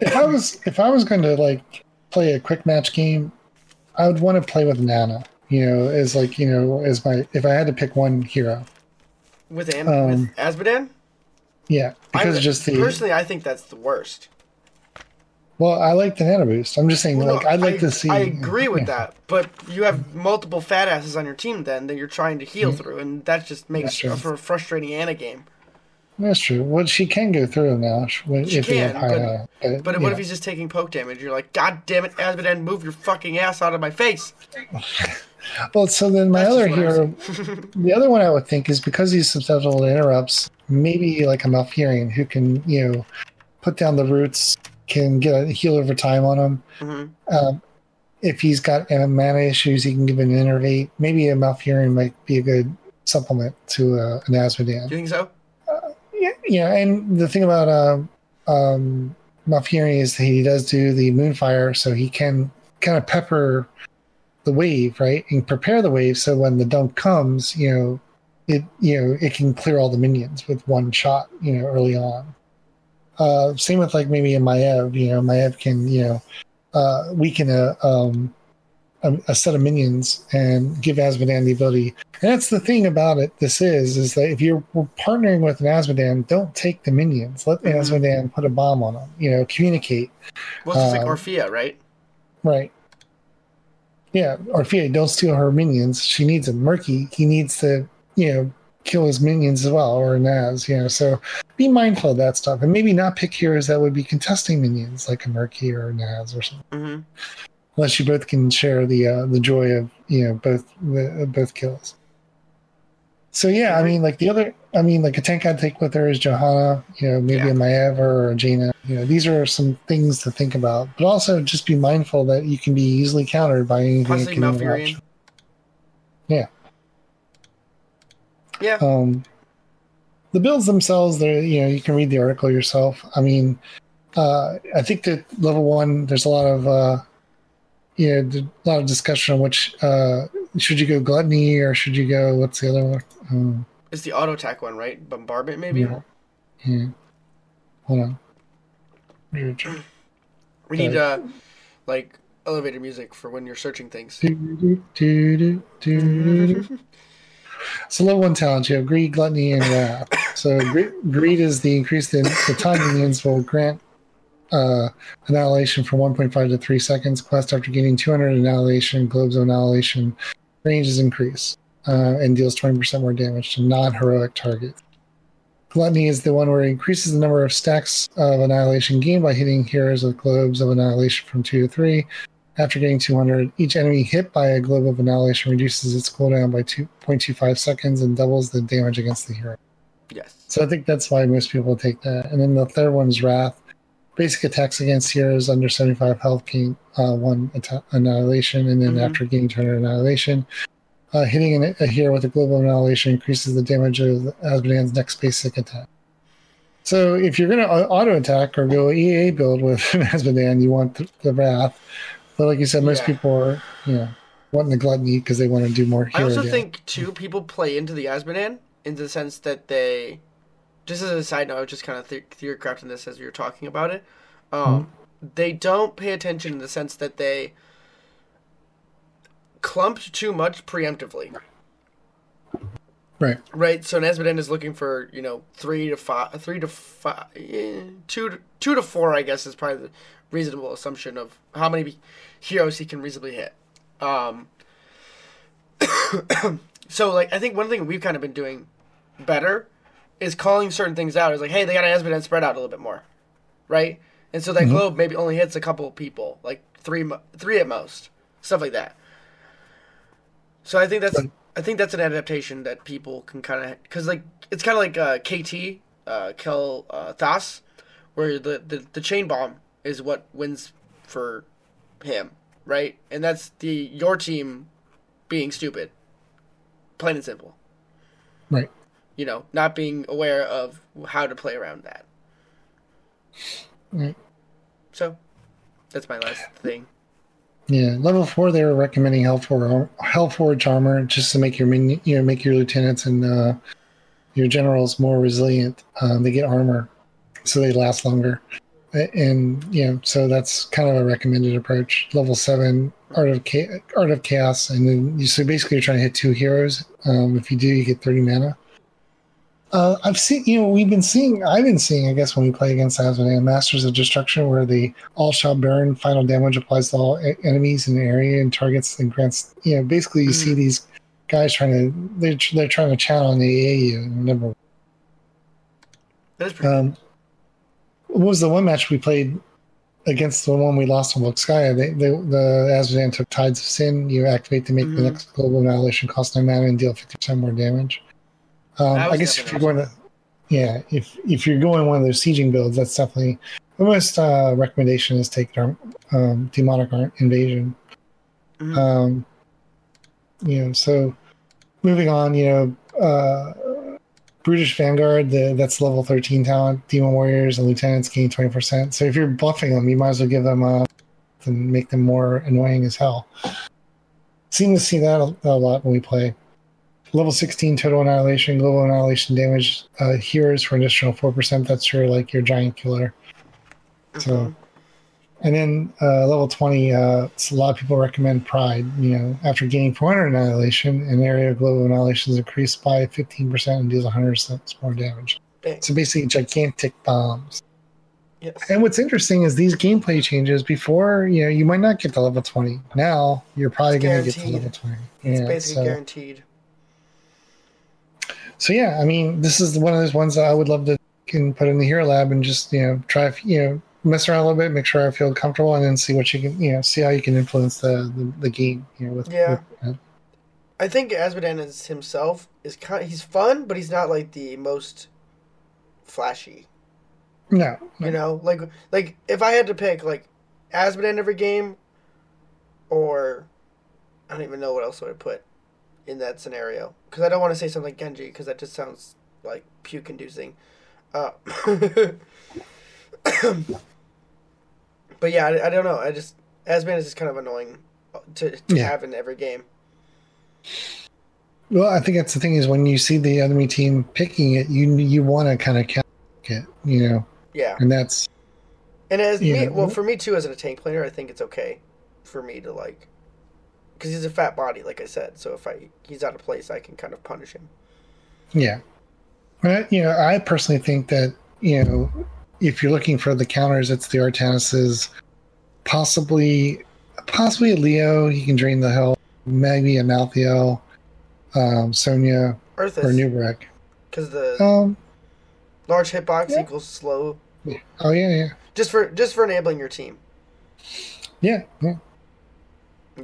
if I was if I was going to like play a quick match game, I would want to play with Nana. You know, as like you know, as my if I had to pick one hero, with Am- Um, with Azmodan yeah, because I, just the personally I think that's the worst well, I like the Nana boost. I'm just saying, Well, like no, I'd like I, to see. I agree with yeah. that, but you have multiple fat asses on your team then that you're trying to heal through, and that just makes for a frustrating Ana game. That's true. Well, she can go through him now sh- She if can, high. but- uh, but, But yeah. what if he's just taking poke damage? You're like, God damn it, Azmodan, move your fucking ass out of my face. Well, so then my That's other just what I'm hero, the other one I would think is because he's susceptible to interrupts, maybe like a Malfurion who can, you know, put down the roots, can get a heal over time on him. hmm Um, if he's got uh, mana issues, he can give an innervate. Maybe a Malfurion might be a good supplement to uh, an Azmodan. Do you think so? Yeah, yeah, and the thing about um, um, Malfurion is that he does do the Moonfire, so he can kind of pepper the wave, right, and prepare the wave, so when the dump comes, you know, it you know it can clear all the minions with one shot, you know, early on. Uh, same with like maybe a Maiev, you know, Maiev can you know uh, weaken a um, a, a set of minions and give Azmodan the ability and that's the thing about it. This is is that if you're partnering with an Azmodan, don't take the minions. Let the Mhm. Azmodan put a bomb on them. You know, communicate. Well, it's just like Um, Orphea, right? Right. Yeah, Orphea, don't steal her minions. She needs a Murky. He needs to, you know, kill his minions as well, or Naz. You know, so be mindful of that stuff, and maybe not pick heroes that would be contesting minions like a Murky or a Naz or something. hmm Unless you both can share the uh, the joy of you know both the, both kills. So yeah, I mean, like the other, I mean, like a tank I'd take with her is Johanna. You know, maybe Yeah. a Maeva or a Jaina. You know, these are some things to think about, but also just be mindful that you can be easily countered by anything. that Possibly can. Malfurion. Yeah. Yeah. Um, the builds themselves, they're you know you can read the article yourself. I mean, uh, I think that level one, there's a lot of uh, know a lot of discussion on which uh, should you go gluttony or should you go what's the other one? Um, It's the auto attack one, right? Bombardment, maybe? Yeah. yeah. Hold on. We need, uh, like, elevator music for when you're searching things. do, do, do, do, do. So level one talent, you have greed, gluttony, and wrath. So greed, greed is the increase in the time minions will grant uh, annihilation from 1.5 to 3 seconds. Quest after gaining 200 annihilation, globes of annihilation range is increased uh, and deals 20% more damage to non-heroic targets. Gluttony is the one where it increases the number of stacks of annihilation gained by hitting heroes with globes of annihilation from 2 to 3. After getting 200, each enemy hit by a globe of annihilation reduces its cooldown by 2.25 seconds and doubles the damage against the hero. Yes. So I think that's why most people take that. And then the third one is Wrath. Basic attacks against heroes under 75 health gain uh, one atta- annihilation, and then Mhm. after gaining 200 annihilation, uh, hitting an, a hero with a global annihilation increases the damage of Azmodan's next basic attack. So if you're going to auto attack or go EA build with Azmodan, you want the, the Wrath. But like you said, most Yeah. people are, you know, wanting the gluttony because they want to do more I also think, too, people play into the Azmodan in the sense that they. Just as a side note, I was just kind of the- theorycrafting this as you were talking about it. Um, They don't pay attention in the sense that they clumped too much preemptively. Right. Right, so Azmodan is looking for you know three to five, three to five, eh, two to two to four. I guess is probably the reasonable assumption of how many heroes he can reasonably hit. Um, so like I think one thing we've kind of been doing better is calling certain things out. Is like, hey, they got an Azmodan spread out a little bit more, right? And so that Mhm. globe maybe only hits a couple of people, like three, three at most, stuff like that. So I think that's. I think that's an adaptation that people can kind of because like it's kind of like uh, KT uh, Kel uh, Thas, where the, the the chain bomb is what wins for him, right? And that's the your team being stupid, plain and simple. Right. You know, not being aware of how to play around that. Right. So, that's my last thing. Yeah, level four. They were recommending Hellforge, Hellforge armor just to make your you know, make your lieutenants and uh, your generals more resilient. Um, they get armor, so they last longer. And you know, so that's kind of a recommended approach. Level seven, Art of Cha- Art of Chaos, and then you so basically you're trying to hit two heroes. Um, if you do, you get thirty mana. Uh, I've seen, you know, we've been seeing, I've been seeing, I guess, when we play against Azmodan Masters of Destruction, where the all shall burn final damage applies to all e- enemies in the area and targets and grants, you know, basically you see these guys trying to, they're, they're trying to channel an AAU. Number That is pretty. Um, what was the one match we played against the one we lost on Volskaya? They, they, the Azmodan took Tides of Sin. You activate to make the Mhm. next global annihilation cost no mana and deal 50% more damage. Um, I guess if you're going to, yeah, if if you're going one of those sieging builds, that's definitely the most uh, recommendation is take um, um, demonic invasion. Mhm. Um, you know, so moving on, you know, uh, Brutish Vanguard, the, that's level 13 talent. Demon Warriors and Lieutenants gain 20%. So if you're buffing them, you might as well give them uh, and make them more annoying as hell. Seem to see that a, a lot when we play. Level 16 total annihilation, global annihilation damage, uh, heroes for an additional 4%. That's your like your giant killer. So, Mhm. and then uh, level 20, uh, a lot of people recommend Pride. You know, after gaining 400 annihilation, an area of global annihilation is increased by 15% and deals 100% more damage. Dang. So basically, gigantic bombs. Yes. And what's interesting is these gameplay changes. Before, you know, you might not get to level 20. Now, you're probably going to get to level 20. It's Yeah, basically so, guaranteed. So yeah, I mean, this is one of those ones that I would love to can put in the Hero Lab and just you know try you know mess around a little bit, make sure I feel comfortable, and then see what you can you know see how you can influence the the, the game. You know, with Yeah. with, uh, I think Azmodan is himself is kind. he's fun, but he's not like the most flashy. no, You know, like like if I had to pick like Azmodan every game, or I don't even know what else I would put in that scenario because I don't want to say something like Genji because that just sounds like puke inducing. Uh, but yeah, I, I don't know. I just Azmodan is just kind of annoying to, to Yeah. have in every game. Well, I think that's the thing is when you see the enemy team picking it, you you want to kind of count it, you know, Yeah. and that's And as me, well, for me too, as a tank player, I think it's okay for me to like, because he's a fat body, like I said. So if I he's out of place, I can kind of punish him. yeah. But you know, I personally think that you know if you're looking for the counters, it's the Artanis's, possibly possibly a Leo. He can drain the hell. Maybe a Malthael, um, Sonya, or Arthas, Nubrek. because the Um. large hitbox yeah. equals slow, Oh yeah, yeah, just for just for enabling your team. yeah, yeah.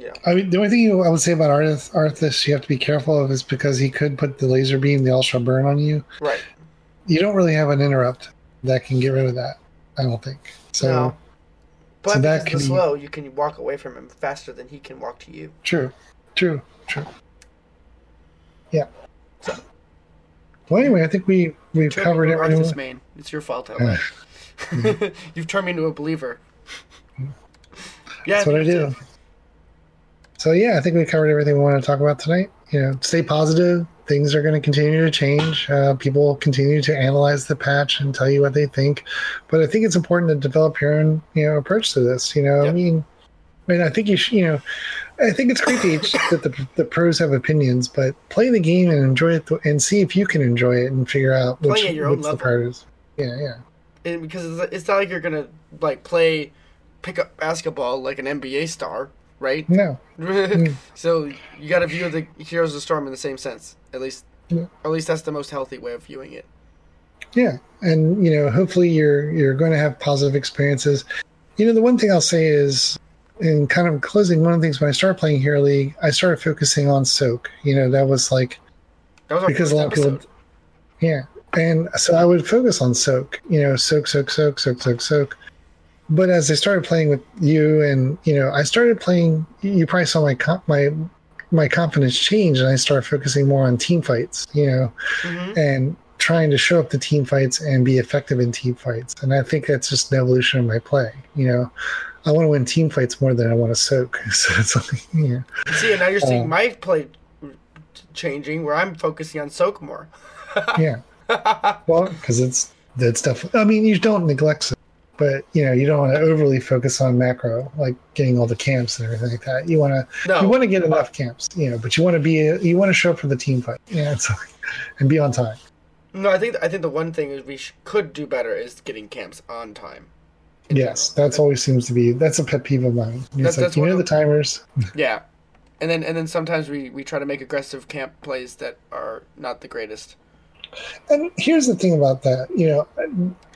Yeah, I mean, the only thing you, I would say about Arthas, Arthas, you have to be careful of is because he could put the laser beam, the ultra burn on you. right. You don't really have an interrupt that can get rid of that. I don't think so. No. But so that can the be- slow, you can walk away from him faster than he can walk to you. True, true, true. Yeah. So- Well, anyway, I think we we've Turned covered me into everything. Arthas main. It's your fault, LA. You've turned me into a believer. Yeah, That's what I do. it. So yeah, I think we covered everything we want to talk about tonight. You know, stay positive. Things are going to continue to change. Uh, people will continue to analyze the patch and tell you what they think. But I think it's important to develop your own, you know, approach to this. You know, I mean, I mean, I think you should, you know, I think it's great that, each, that the the pros have opinions, but play the game and enjoy it, and see if you can enjoy it and figure out which Play at your own what's the part is. Yeah, yeah, And because it's, it's not like you're gonna like play pick up basketball like an NBA star, right? no, mm. so you got to view the Heroes of the Storm in the same sense. At least, Yeah. at least that's the most healthy way of viewing it. Yeah, and you know, hopefully you're you're going to have positive experiences. You know, the one thing I'll say is, in kind of closing, one of the things when I started playing Hero League, I started focusing on soak. You know, that was like, That was our Because first a lot of people- episode. yeah, and so I would focus on soak. You know, soak, soak, soak, soak, soak, soak. But as I started playing with you, and you know, I started playing. You probably saw my my my confidence change, and I started focusing more on team fights. You know, Mhm. and trying to show up to team fights and be effective in team fights. And I think that's just an evolution of my play. You know, I want to win team fights more than I want to soak. So it's like, yeah, See, and now you're seeing Uh, my play changing, where I'm focusing on soak more. yeah. Well, because it's that's definitely. I mean, you don't neglect but you know, you don't want to overly focus on macro, like getting all the camps and everything like that. You want to No, you want to get enough camps, you know, but you want to be you want to show up for the team fight. Yeah, it's like, and be on time. no. I think I think the one thing we sh- could do better is getting camps on time. Yes, general. that's always seems to be that's a pet peeve of mine. It's That's- like that's you know the timers. Yeah, and then and then sometimes we we try to make aggressive camp plays that are not the greatest. And here's the thing about that, you know,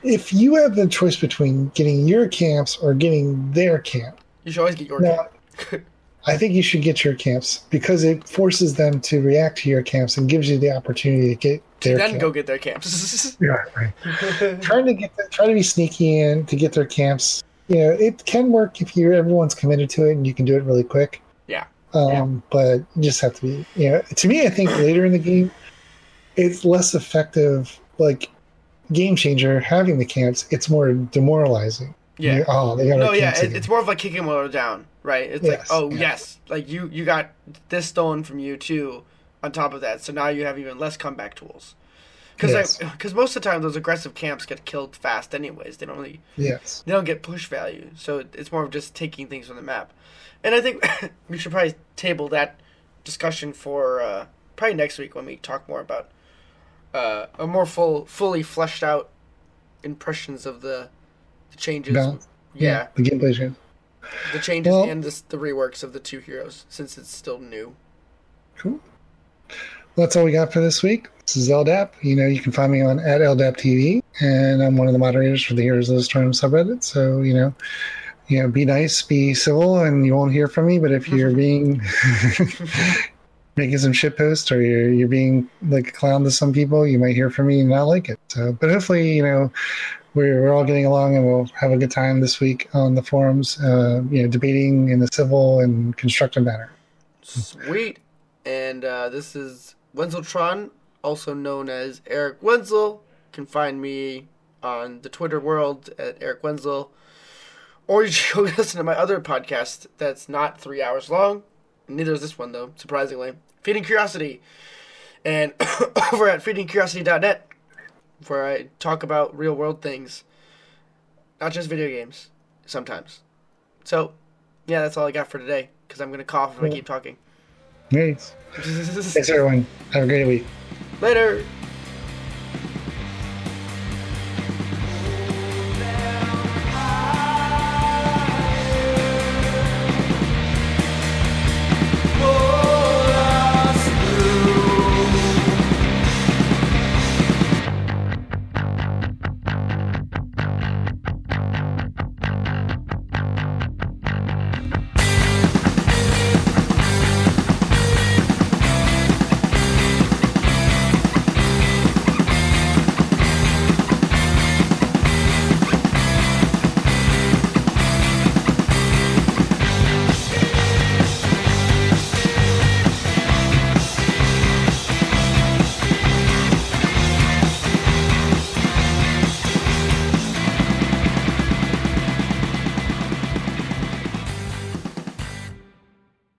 if you have the choice between getting your camps or getting their camp, You should always get your Now- camp. I think you should get your camps because it forces them to react to your camps and gives you the opportunity to get their then camp. go get their camps. Yeah, right. trying to get the, try to be sneaky in to get their camps. You know, it can work if you everyone's committed to it and you can do it really quick. Yeah. Um, but you just have to be. You know, to me, I think later in the game, it's less effective. Like game changer having the camps, it's more demoralizing. yeah. Oh, they got No, yeah, it, it's more of like kicking them all down, right? It's Yes, like, oh yes. yes, like you you got this stolen from you too. On top of that, so now you have even less comeback tools. Because Yes. most of the time those aggressive camps get killed fast anyways. They don't really yes. they don't get push value, so it's more of just taking things from the map. And I think we should probably table that discussion for uh, probably next week when we talk more about uh, a more full, fully fleshed out impressions of the, the changes. Balance. Yeah, The gameplay change. the changes Well- and this, the reworks of the two heroes since it's still new. Cool. Well, That's all we got for this week. This is LDAP. You know, you can find me on at LDAP TV, and I'm one of the moderators for the Heroes of the Storm subreddit. So, you know, you know, be nice, be civil, and you won't hear from me. But if you're being making some shit posts or you're, you're being like a clown to some people, you might hear from me and not like it. So, but hopefully, you know, we're, we're all getting along and we'll have a good time this week on the forums, uh, you know, debating in a civil and constructive manner. Sweet. And uh, this is Wenzeltron, also known as Eric Wenzel. You can find me on the Twitter world at Eric Wenzel. Or you should go listen to my other podcast that's not three hours long. Neither is this one, though, surprisingly. Feeding Curiosity. And over at feedingcuriosity.net, where I talk about real world things, not just video games, sometimes. So, yeah, that's all I got for today, because I'm going to cough if I keep talking. Thanks. Thanks, everyone. Have a great week. Later.